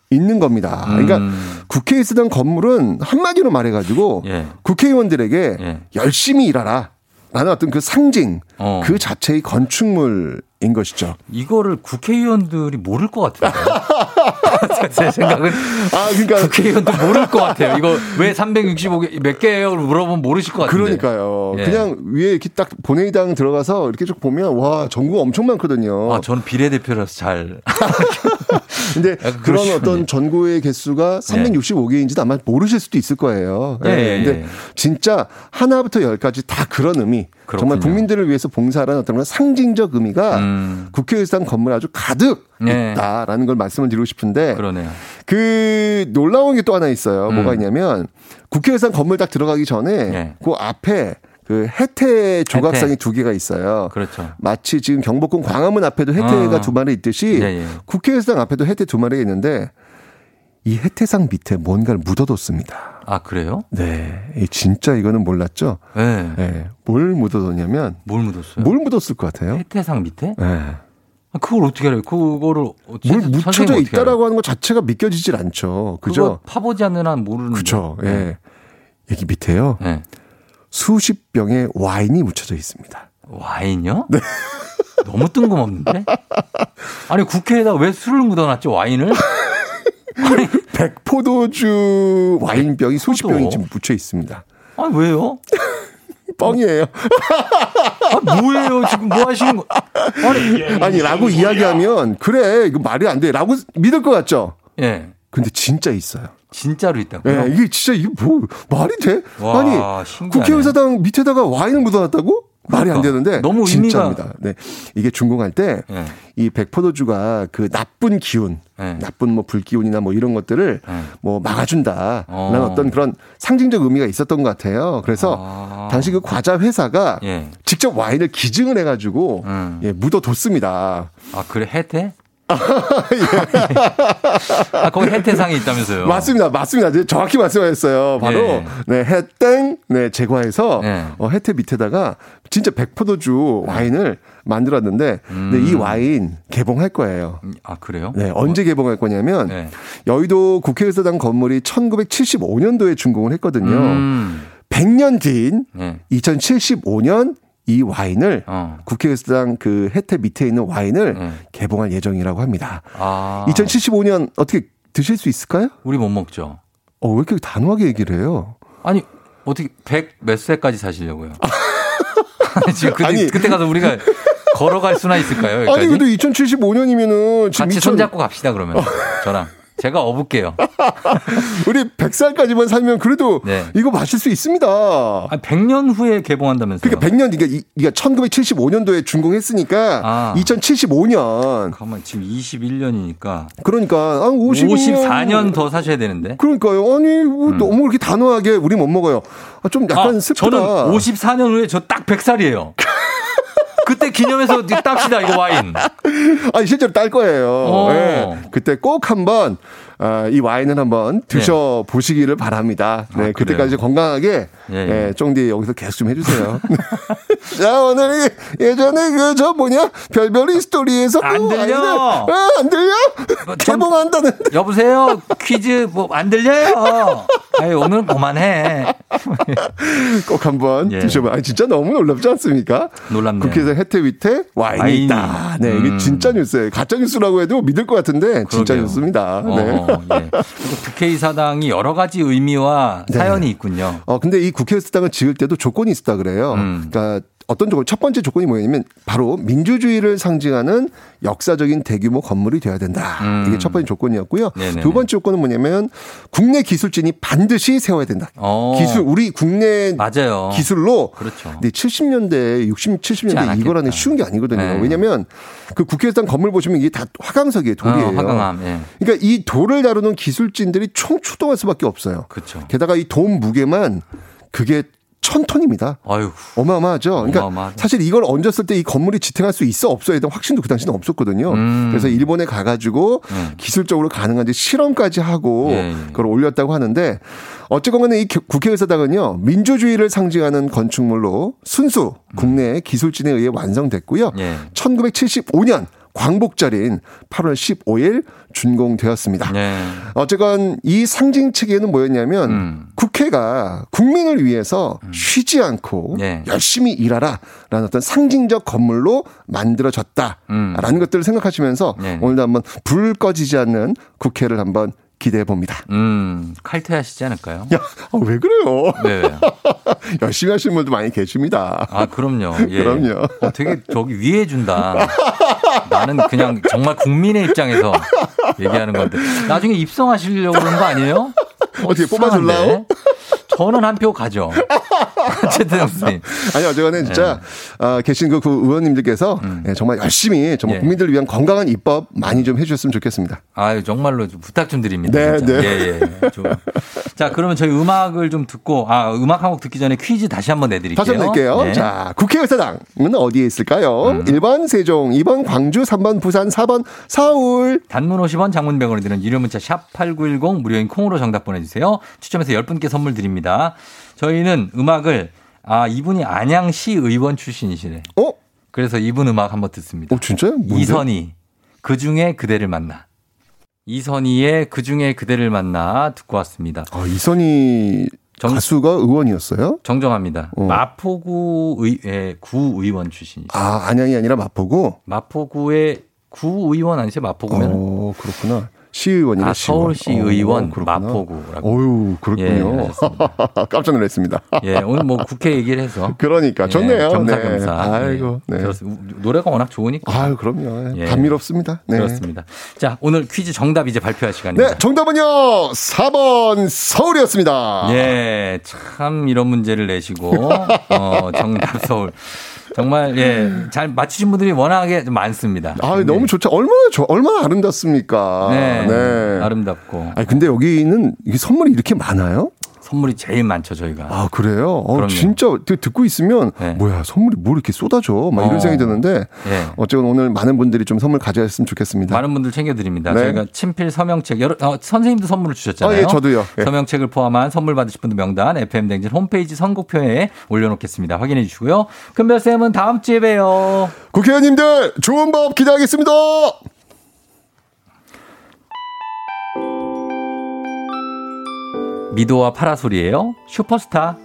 있는 겁니다. 그러니까 음. 국회에 쓰던 건물은 한마디로 말해가지고 예. 국회의원들에게 예. 열심히 일하라. 라는 어떤 그 상징, 어. 그 자체의 건축물이었던 인 것이죠. 이거를 국회의원들이 모를 것 같아요. [LAUGHS] [LAUGHS] 제 생각은 아, 그러니까 국회의원도 모를 것 같아요. 이거 왜 365개 몇 개예요? 물어보면 모르실 것 같은데. 그러니까요. 예. 그냥 위에 이렇게 딱 본회의당 들어가서 이렇게 쭉 보면 와 전국 엄청 많거든요. 아, 저는 비례대표라서 잘. [LAUGHS] 근데 그런 그러시군요. 어떤 전국의 개수가 365개인지도 아마 모르실 수도 있을 거예요. 예, 예, 예, 근데 예. 진짜 하나부터 열까지 다 그런 의미. 정말 그렇군요. 국민들을 위해서 봉사하는 어떤 그런 상징적 의미가 국회의사당 건물에 아주 가득 음. 네. 있다라는 걸 말씀을 드리고 싶은데 그러네요. 그 놀라운 게 또 하나 있어요. 음. 뭐가 있냐면 국회의사당 건물 딱 들어가기 전에 그 앞에 그 혜태 조각상이 네. 혜태. 두 개가 있어요. 그렇죠. 마치 지금 경복궁 광화문 앞에도 혜태가 아. 두 마리 있듯이 예, 예. 국회의사당 앞에도 혜태 두 마리가 있는데 이 혜태상 밑에 뭔가를 묻어뒀습니다. 아, 그래요? 네. 이 진짜 이거는 몰랐죠? 네. 네. 뭘 묻어뒀냐면 뭘 묻었어요? 뭘 묻었을 것 같아요? 혜태상 밑에? 네. 아, 그걸 어떻게 알아요? 그거를 어, 뭘 묻혀져 있다라고 하는 것 자체가 믿겨지질 않죠. 그죠? 파보지 않는 한 모르는. 그죠. 예. 여기 밑에요. 네. 수십 병의 와인이 묻혀져 있습니다. 와인요? 네. [LAUGHS] 너무 뜬금없는데? 아니, 국회에다 왜 술을 묻어놨지, 와인을? [LAUGHS] 백포도주 와인병이 수십 병이 지금 묻혀 있습니다. 아, 왜요? 뻥이에요. 아, 뭐예요? 지금 뭐 하시는 거? 아니, 아니, 라고 이야기하면, 그래, 이거 말이 안 돼. 라고 믿을 것 같죠? 예. 근데 진짜 있어요. 진짜로 있다고요? 예, 이게 진짜, 이게 뭐, 말이 돼? 와, 아니, 신기하네. 국회의사당 밑에다가 와인을 묻어놨다고? 말이 안 그러니까. 되는데. 너무 진짜입니다. 네. 이게 준공할 때, 예. 이 백포도주가 그 나쁜 기운, 예. 나쁜 뭐 불기운이나 뭐 이런 것들을 예. 뭐 막아준다. 어. 라는 어 떤 그런 상징적 의미가 있었던 것 같아요. 그래서 아. 당시 그 과자 회사가 예. 직접 와인을 기증을 해가지고 음. 예, 묻어뒀습니다. 아, 그래, 혜태? [LAUGHS] 아, 거기 혜태상이 있다면서요? 맞습니다. 맞습니다. 이제 정확히 말씀하셨어요. 바로 예. 네, 해땡 네, 제과해서 예. 어, 혜태 밑에다가 진짜 백포도주 와인을 만들었는데 근데 이 와인 개봉할 거예요. 아, 그래요? 네, 언제 개봉할 거냐면 네. 여의도 국회의사당 건물이 1975년도에 준공을 했거든요. 음. 100년 뒤인 네. 2075년 이 와인을 어. 국회의사당 그 혜태 밑에 있는 와인을 네. 개봉할 예정이라고 합니다. 아. 2075년 어떻게 드실 수 있을까요? 우리 못 먹죠. 어, 왜 이렇게 단호하게 얘기를 해요? 아니, 어떻게, 100 몇 세까지 사시려고요? 아니, [LAUGHS] 지금 그때, 아니. 그때 가서 우리가 걸어갈 수나 있을까요? 여기까지? 아니, 근데 2075년이면은 지금 같이 2000 손잡고 갑시다, 그러면. [LAUGHS] 저랑. 제가 업을게요. [LAUGHS] 우리 100살까지만 살면 그래도 네. 이거 마실 수 있습니다. 아, 100년 후에 개봉한다면서요? 그러니까 100년, 그러니까 이- 이게 1975년도에 준공했으니까 아. 2075년. 가만 지금 21년이니까 그러니까 아, 50년. 54년 더 사셔야 되는데. 그러니까요. 아니 뭐 너무 이렇게 단호하게 우리 못 먹어요. 아, 좀 약간 아, 슬프다. 저는 54년 후에 저 딱 100살이에요. [LAUGHS] 그때 기념해서 땁시다 이거 와인. 아니 실제로 딸 거예요. 어. 네. 그때 꼭 한번 아, 이 와인을 한번 드셔 보시기를 바랍니다. 네, 아, 그때까지 건강하게 예, 예. 예, 쫑디 여기서 계속 좀 해주세요. [LAUGHS] 자 오늘 예전에 그 저 뭐냐 별별 history에서 안 그 들려. 아, 안 들려? 개봉한다는. 여보세요 퀴즈 뭐 안 들려요. 아이 오늘 그만해. [LAUGHS] 꼭 한번 예. 드셔봐. 아 진짜 너무 놀랍지 않습니까? 놀랍네요. 국회에서 혜태 위태 와인이, 와인이. 있다. 네, 이게 음. 진짜 뉴스예요. 가짜 뉴스라고 해도 믿을 것 같은데 진짜 그러게요. 뉴스입니다. 어, 네. 예. 그리고 국회의사당이 여러 가지 의미와 네. 사연이 있군요. 어, 근데 이 국회의사당을 지을 때도 조건이 있었다 그래요. 음. 그러니까 어떤 조건, 첫 번째 조건이 뭐냐면 바로 민주주의를 상징하는 역사적인 대규모 건물이 돼야 된다. 음. 이게 첫 번째 조건이었고요. 네네네. 두 번째 조건은 뭐냐면 국내 기술진이 반드시 세워야 된다. 어. 기술, 우리 국내 맞아요. 기술로 그렇죠. 근데 70년대, 60, 70년대 않았겠다. 이거라는 쉬운 게 아니거든요. 네. 왜냐면 그 국회의사당 건물 보시면 이게 다 화강석이에요, 돌이에요. 어, 화강암. 예. 그러니까 이 돌을 다루는 기술진들이 총出동할 수밖에 없어요. 그렇죠. 게다가 이돔 무게만 그게 천 톤입니다. 아유. 어마어마하죠. 그러니까 어마어마하죠. 사실 이걸 얹었을 때 이 건물이 지탱할 수 있어 없어에 대한 확신도 그 당시는 없었거든요. 음. 그래서 일본에 가가지고 네. 기술적으로 가능한지 실험까지 하고 예, 예. 그걸 올렸다고 하는데 어쨌건 간에 이 겨- 국회의사당은요 민주주의를 상징하는 건축물로 순수 국내 기술진에 의해 완성됐고요. 예. 1975년 광복절인 8월 15일 준공되었습니다. 네. 어쨌건 이 상징 측에는 뭐였냐면 음. 국회가 국민을 위해서 쉬지 않고 네. 열심히 일하라라는 어떤 상징적 건물로 만들어졌다라는 것들을 생각하시면서 음. 네. 오늘도 한번 불 꺼지지 않는 국회를 한번 기대해 봅니다. 음, 칼퇴하시지 않을까요? 야, 아, 왜 그래요? 네. [LAUGHS] 열심히 하시는 분도 많이 계십니다. 아, 그럼요. 예. 그럼요. 어, 되게 저기 위해 준다. 나는 그냥 정말 국민의 입장에서 얘기하는 건데. 나중에 입성하시려고 그러는 거 아니에요? 어떻게? 뽑아줄라요? 저는 한 표 가죠. [LAUGHS] 어쨌든 선생님. 아니 어제가는 진짜 아, 계신 그, 그 의원님들께서 예, 정말 열심히 정말 예. 국민들을 위한 건강한 입법 많이 좀 해주셨으면 좋겠습니다. 아유, 정말로 좀 부탁 좀 드립니다. 네, 진짜. 네. 예, 예. 좀. 자, 그러면 저희 음악을 좀 듣고, 아, 음악 한 곡 듣기 전에 퀴즈 다시 한번 내드릴게요. 다시 한번 낼게요. 네. 음. 자, 국회의사당은 어디에 있을까요? 1번 세종, 2번 광주, 3번 부산, 4번 서울. 단문 50원, 장문 100원이 드는 유료 문자 샵8910 무료인 콩으로 정답 보내주세요. 추첨해서 10분께 선물 드립니다. 저희는 음악을, 아, 이분이 안양시 의원 출신이시래. 어? 그래서 이분 음악 한번 듣습니다. 어, 진짜요? 뭔데? 이선희, 그 중에 그대를 만나. 이선희의 그 중에 그대를 만나 듣고 왔습니다. 아, 이선희 가수가 의원이었어요? 정정합니다. 어. 마포구 의, 예, 구 의원 출신이시죠. 아, 안양이 아니라 마포구? 마포구의 구 의원 아니세요? 마포구면? 어, 그렇구나. 시의원이네. 아, 서울시 의원 그렇구나. 마포구라고. 어유 그렇군요. 예, [LAUGHS] 깜짝 놀랐습니다. 예, 오늘 뭐 국회 얘기를 해서. 그러니까 좋네요. 예, 겸사겸사. 네. 아이고, 예, 네. 그렇습니다. 노래가 워낙 좋으니까. 아유, 그럼요. 예. 감미롭습니다. 네. 그렇습니다. 자, 오늘 퀴즈 정답 이제 발표할 시간입니다. 네, 정답은요. 4번 서울이었습니다. 예, 참 이런 문제를 내시고 어, 정답 서울. 정말 예, 잘 맞히신 분들이 워낙에 좀 많습니다. 아, 너무 좋죠. 얼마나 좋, 얼마나 아름답습니까? 네, 아름답고. 아니, 근데 여기는 이게 선물이 이렇게 많아요? 선물이 제일 많죠, 저희가. 아, 그래요? 어. 진짜 듣- 듣고 있으면 뭐야, 선물이 뭐 이렇게 쏟아져? 막 이런 어. 생각이 드는데 예. 어쨌건 오늘 많은 분들이 좀 선물 가져갔으면 좋겠습니다. 많은 분들 챙겨드립니다. 네. 저희가 친필 서명책 여러 어, 선생님도 선물을 주셨잖아요. 아, 예, 저도요. 예. 서명책을 포함한 선물 받으실 분들 명단 FM 댕진 홈페이지 선곡표에 올려놓겠습니다. 확인해 주시고요. 금별 쌤은 다음 주에 봬요. 국회의원님들 좋은 법 기대하겠습니다. 미도와 파라솔이에요. 슈퍼스타.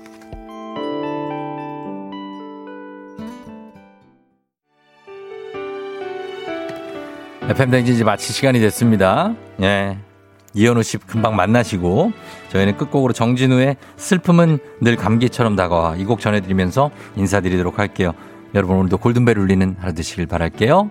FM 댕진 이제 마칠 시간이 됐습니다. 예. 이현우 씨 금방 만나시고 저희는 끝곡으로 정진우의 슬픔은 늘 감기처럼 다가와 이 곡 전해드리면서 인사드리도록 할게요. 여러분 오늘도 골든벨 울리는 하루 되시길 바랄게요.